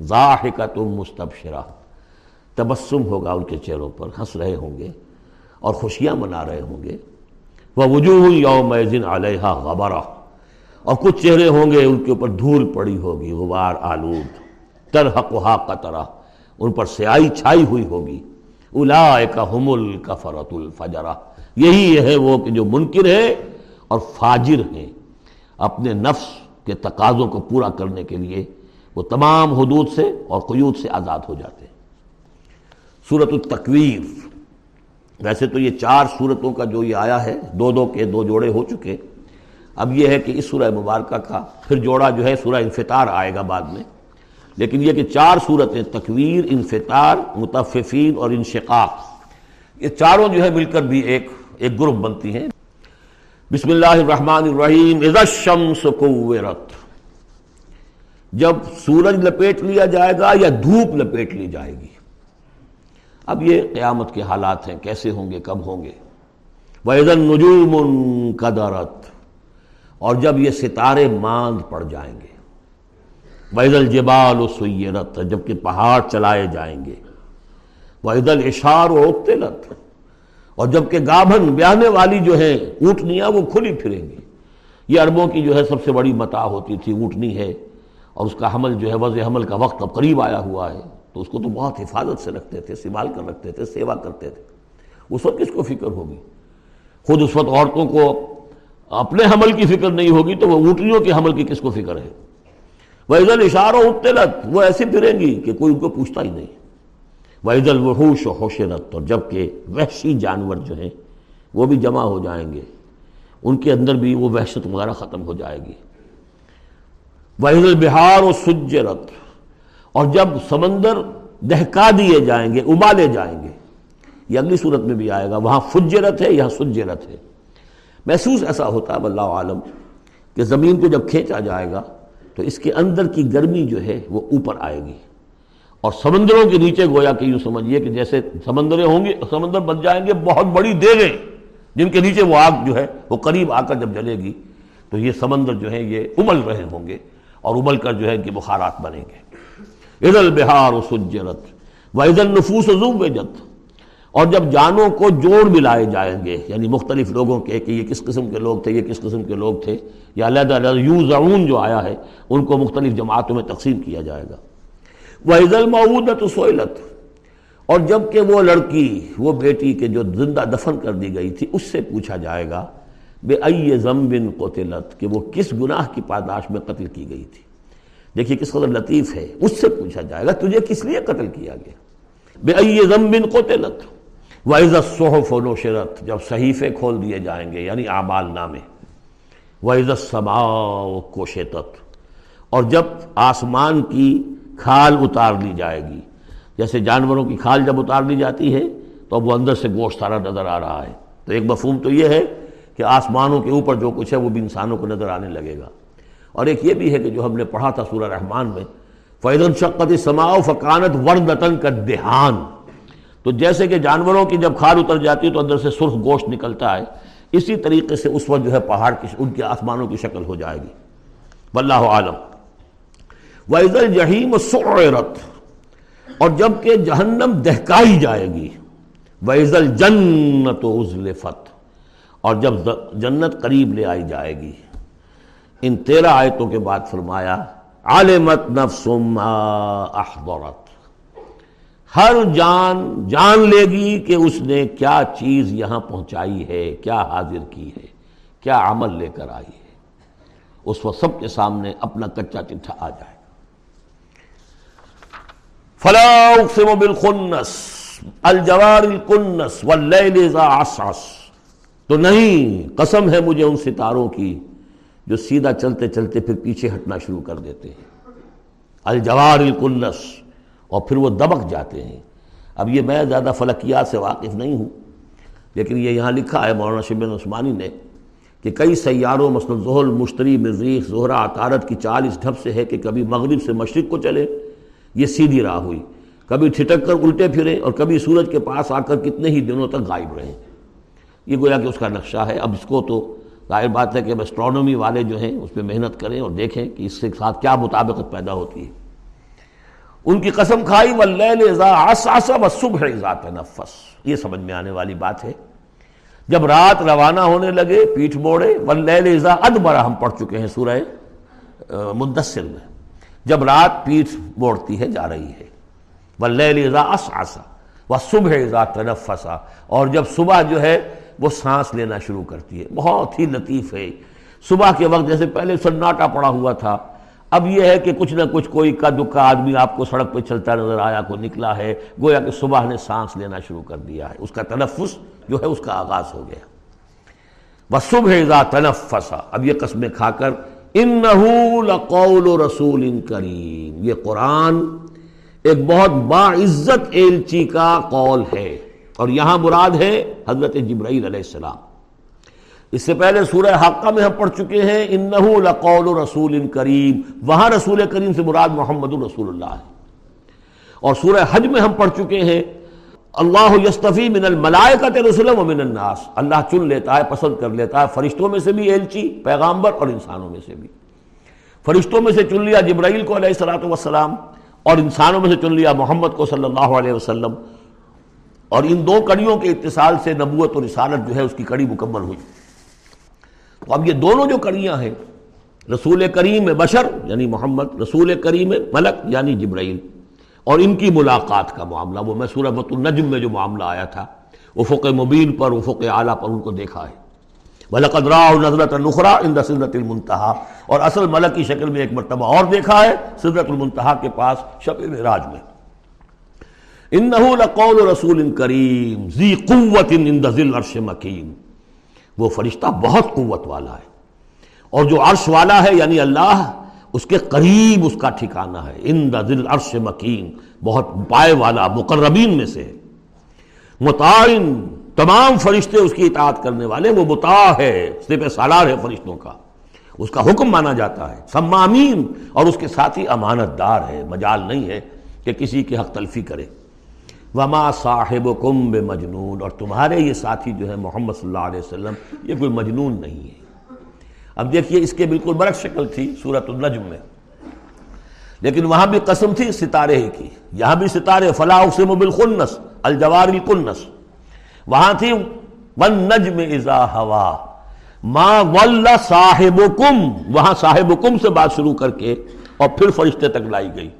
ضاحکۃ مستبشرہ۔ تبسم ہوگا ان کے چہروں پر، ہنس رہے ہوں گے اور خوشیاں منا رہے ہوں گے۔ وہ وجوہ یوم علیہ غبرہ۔ اور کچھ چہرے ہوں گے، ان کے اوپر دھول پڑی ہوگی، غبار آلود، ترحق قطرہ، ان پر سیائی چھائی ہوئی ہوگی۔ اولائک هم الکفرۃ الفجرہ۔ یہی ہے وہ کہ جو منکر ہے اور فاجر ہیں اپنے نفس کے تقاضوں کو پورا کرنے کے لیے وہ تمام حدود سے اور قیود سے آزاد ہو جاتے ہیں۔ صورت التکویر۔ ویسے تو یہ چار صورتوں کا جو یہ آیا ہے، دو دو کے دو جوڑے ہو چکے۔ اب یہ ہے کہ اس سورہ مبارکہ کا پھر جوڑا جو ہے سورہ انفطار آئے گا بعد میں۔ لیکن یہ کہ چار صورتیں تکویر، انفطار، متففین اور انشقاق۔ یہ چاروں جو ہے مل کر بھی ایک ایک گروپ بنتی ہیں۔ بسم اللہ الرحمن الرحیم۔ اذا الشمس کوورت۔ جب سورج لپیٹ لیا جائے گا یا دھوپ لپیٹ لی جائے گی۔ اب یہ قیامت کے حالات ہیں، کیسے ہوں گے، کب ہوں گے؟ وَإِذَا النُّجُومٌ قَدَرَتْ اور جب یہ ستارے ماند پڑ جائیں گے۔ وحید الجبال و سیرت جبکہ پہاڑ چلائے جائیں گے۔ وحید الاشار و اقتلت اور جبکہ گابھن بیانے والی جو ہے اونٹنیاں، وہ کھلی پھریں گی۔ یہ عربوں کی جو ہے سب سے بڑی متا ہوتی تھی، اونٹنی ہے۔ اور اس کا حمل جو ہے، وضع حمل کا وقت اب قریب آیا ہوا ہے۔ تو اس کو تو بہت حفاظت سے رکھتے تھے، سنبھال کر رکھتے تھے، سیوا کرتے تھے۔ اس وقت کس کو فکر ہوگی؟ خود اس وقت عورتوں کو اپنے حمل کی فکر نہیں ہوگی تو وہ اونٹنیوں کے حمل کی کس کو فکر ہے؟ وحید اشاروں اطلت، وہ ایسی پھریں گی کہ کوئی ان کو پوچھتا ہی نہیں۔ وحید الوحوش و ہوشرت اور جبکہ وحشی جانور جو ہیں، وہ بھی جمع ہو جائیں گے۔ ان کے اندر بھی وہ وحشت وغیرہ ختم ہو جائے گی۔ وحید البہار و سجرت، اور جب سمندر دہکا دیے جائیں گے، ابالے جائیں گے۔ یہ اگلی صورت میں بھی آئے گا۔ وہاں فجرت ہے، یہاں سجرت ہے۔ محسوس ایسا ہوتا ہے اللہ عالم، کہ زمین کو جب کھینچا جائے گا، تو اس کے اندر کی گرمی جو ہے، وہ اوپر آئے گی۔ اور سمندروں کے نیچے گویا کہ یوں سمجھیے کہ جیسے سمندریں ہوں گے سمندر بن جائیں گے، بہت بڑی دیگیں، جن کے نیچے وہ آگ جو ہے، وہ قریب آ کر جب جلے گی، تو یہ سمندر جو ہے یہ ابل رہے ہوں گے اور ابل کر جو ہے کہ بخارات بنیں گے۔ عید البہار و سجرت و عید النفوس و جت اور جب جانوں کو جوڑ ملائے جائیں گے یعنی مختلف لوگوں کے کہ یہ کس قسم کے لوگ تھے، یہ کس قسم کے لوگ تھے، یا علیحدہ علیحدہ یو جو آیا ہے، ان کو مختلف جماعتوں میں تقسیم کیا جائے گا۔ وہ عید المعودت سوئلت اور جبکہ وہ لڑکی، وہ بیٹی کے جو زندہ دفن کر دی گئی تھی، اس سے پوچھا جائے گا بے ائی ضمبن قتلت، کہ وہ کس گناہ کی پاداش میں قتل کی گئی تھی۔ دیکھیے کس قدر لطیف ہے، اس سے پوچھا جائے گا، تجھے کس لیے قتل کیا گیا؟ بے ائی ضمبن قتلت۔ وَإِذَا الصُّحُفُ نُشِرَتْ، جب صحیفے کھول دیے جائیں گے یعنی اعمال نامے، وَإِذَا السَّمَاءُ كُشِطَتْ اور جب آسمان کی کھال اتار لی جائے گی، جیسے جانوروں کی کھال جب اتار لی جاتی ہے، تو اب وہ اندر سے گوشت سارا نظر آ رہا ہے۔ تو ایک مفہوم تو یہ ہے کہ آسمانوں کے اوپر جو کچھ ہے، وہ بھی انسانوں کو نظر آنے لگے گا۔ اور ایک یہ بھی ہے کہ جو ہم نے پڑھا تھا سورہ رحمان میں فیض الشقت سماؤ فقانت وردتن کا دہان تو جیسے کہ جانوروں کی جب کھال اتر جاتی ہے تو اندر سے سرخ گوشت نکلتا ہے، اسی طریقے سے اس وقت جو ہے پہاڑ کی، ان کے آسمانوں کی شکل ہو جائے گی۔ واللہ عالم۔ وَإِذَا الْجَحِيمُ سُعِرَتْ۔ اور جبکہ جہنم دہکائی جائے گی، وَإِذَا الْجَنَّةُ عُزْلِفَتْ اور جب جنت قریب لے آئی جائے گی۔ ان تیرہ آیتوں کے بعد فرمایا عالمت نفس ما احضرت ہر جان جان لے گی کہ اس نے کیا چیز یہاں پہنچائی ہے، کیا حاضر کی ہے، کیا عمل لے کر آئی ہے۔ اس وقت سب کے سامنے اپنا کچا چٹھا آ جائے۔ فلا اقسم بالخنس، الجوار الکنس واللیل اذا عصعص تو نہیں، قسم ہے مجھے ان ستاروں کی جو سیدھا چلتے چلتے پھر پیچھے ہٹنا شروع کر دیتے ہیں۔ الجوار الکنس۔ اور پھر وہ دبک جاتے ہیں۔ اب یہ میں زیادہ فلکیات سے واقف نہیں ہوں، لیکن یہ یہاں لکھا ہے مولانا شبین عثمانی نے کہ کئی سیاروں مثلا زحل مشتری مریخ زہرہ عطارت کی چال اس ڈھب سے ہے کہ کبھی مغرب سے مشرق کو چلے، یہ سیدھی راہ ہوئی۔ کبھی ٹھٹک کر الٹے پھرے اور کبھی سورج کے پاس آ کر کتنے ہی دنوں تک غائب رہیں یہ گویا کہ اس کا نقشہ ہے۔ اب اس کو تو ظاہر بات ہے کہ اب اسٹرانومی والے جو ہیں اس پہ محنت کریں اور دیکھیں کہ اس کے ساتھ کیا مطابقت پیدا ہوتی ہے۔ ان کی قسم کھائی صبح تنفس۔ یہ سمجھ میں آنے والی بات ہے۔ جب رات روانہ ہونے لگے، پیٹھ موڑے، واللیل اذا ادبرا ہم پڑھ چکے ہیں سورہ مدثر میں۔ جب رات پیٹھ موڑتی ہے، جا رہی ہے۔ واللیل اذا اسعسا والصبح اذا تنفسا اور جب صبح جو ہے، وہ سانس لینا شروع کرتی ہے۔ بہت ہی لطیف ہے۔ صبح کے وقت جیسے پہلے سناٹا پڑا ہوا تھا اب یہ ہے کہ کچھ نہ کچھ کوئی کا دکا آدمی آپ کو سڑک پہ چلتا نظر آیا کو نکلا ہے، گویا کہ صبح نے سانس لینا شروع کر دیا ہے۔ اس کا تنفس جو ہے، اس کا آغاز ہو گیا۔ بس صبح تنفسا اب یہ قسمیں کھا کر ان لقول رسول کریم یہ قرآن ایک بہت باعزت ایلچی کا قول ہے۔ اور یہاں مراد ہے حضرت جبرائیل علیہ السلام۔ اس سے پہلے سورہ حقہ میں ہم پڑھ چکے ہیں، انہو لقول رسول کریم، وہاں رسول کریم سے مراد محمد الرسول اللہ ہے۔ اور سورہ حج میں ہم پڑھ چکے ہیں، اللہ یستفی من الملائکت رسول و من الناس۔ اللہ چن لیتا ہے، پسند کر لیتا ہے، فرشتوں میں سے بھی ایلچی پیغامبر اور انسانوں میں سے بھی۔ فرشتوں میں سے چن لیا جبرائیل کو علیہ السلام اور انسانوں میں سے چن لیا محمد کو صلی اللہ علیہ وسلم۔ اور ان دو کڑیوں کے اقتصاد سے نبوت اور نصالت جو ہے، اس کی کڑی مکمل ہوئی۔ تو اب یہ دونوں جو کڑیاں ہیں، رسول کریم بشر یعنی محمد، رسول کریم ملک یعنی جبرائیل، اور ان کی ملاقات کا معاملہ، وہ میں سورہ مت النجم میں جو معاملہ آیا تھا، افق مبین پر، افق اعلیٰ پر ان کو دیکھا ہے۔ ملک ادرا نظرت الخرا ان سدرت المنتہا اور اصل ملک کی شکل میں ایک مرتبہ اور دیکھا ہے سدرت المنتہا کے پاس شب راج میں۔ انہو لقول رسول کریم ذی قوت عند ذل عرش مکین وہ فرشتہ بہت قوت والا ہے۔ اور جو عرش والا ہے یعنی اللہ، اس کے قریب اس کا ٹھکانہ ہے۔ عند ذل عرش مکین، بہت پائے والا، مقربین میں سے۔ متعین، تمام فرشتے اس کی اطاعت کرنے والے، وہ متا ہے سپ سالار ہے فرشتوں کا۔ اس کا حکم مانا جاتا ہے۔ سمامین، اور اس کے ساتھ ہی امانت دار ہے۔ مجال نہیں ہے کہ کسی کی حق تلفی کرے۔ وما صاحب کم بے مجنون اور تمہارے یہ ساتھی جو ہے محمد صلی اللہ علیہ وسلم، یہ کوئی مجنون نہیں ہے۔ اب دیکھیے، اس کے بالکل برق شکل تھی سورت النجم میں۔ لیکن وہاں بھی قسم تھی ستارے ہی کی۔ یہاں بھی ستارے فلاح اسم بالخنس، الجوار الکنس وہاں تھی ون نجم ازا ہوا ما ول صاحب کم وہاں صاحب کم سے بات شروع کر کے اور پھر فرشتے تک لائی گئی۔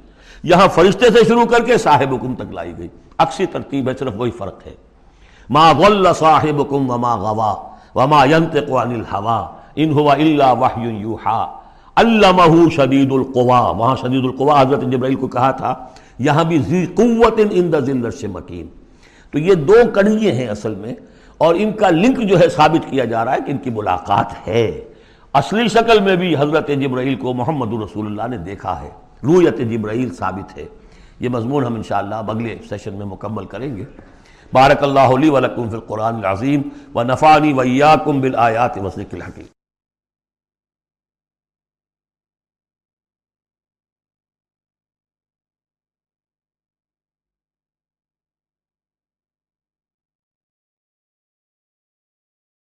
یہاں فرشتے سے شروع کر کے صاحب حکم تک لائی گئی۔ اکسی ترتیب ہے، صرف وہی فرق ہے۔ ما غل صاحبکم وما غوا وما ينطق عن الهوى ان هو الا وحی یوحا۔ علمہ شدید القوا۔ وہاں شدید القوا، حضرت جبرائیل کو کہا تھا، یہاں بھی ذی قوت ان ذی العرش مکین۔ تو یہ دو کڑیے ہیں اصل میں، اور ان کا لنک جو ہے ثابت کیا جا رہا ہے کہ ان کی ملاقات ہے۔ اصلی شکل میں بھی حضرت جبرائیل کو محمد رسول اللہ نے دیکھا ہے۔ رویت جبرائیل ثابت ہے۔ یہ مضمون ہم انشاءاللہ اگلے سیشن میں مکمل کریں گے۔ بارک اللہ علی لکم فی القرآن العظیم و نفانی ویاکم بالآیات وسلک الحکیم۔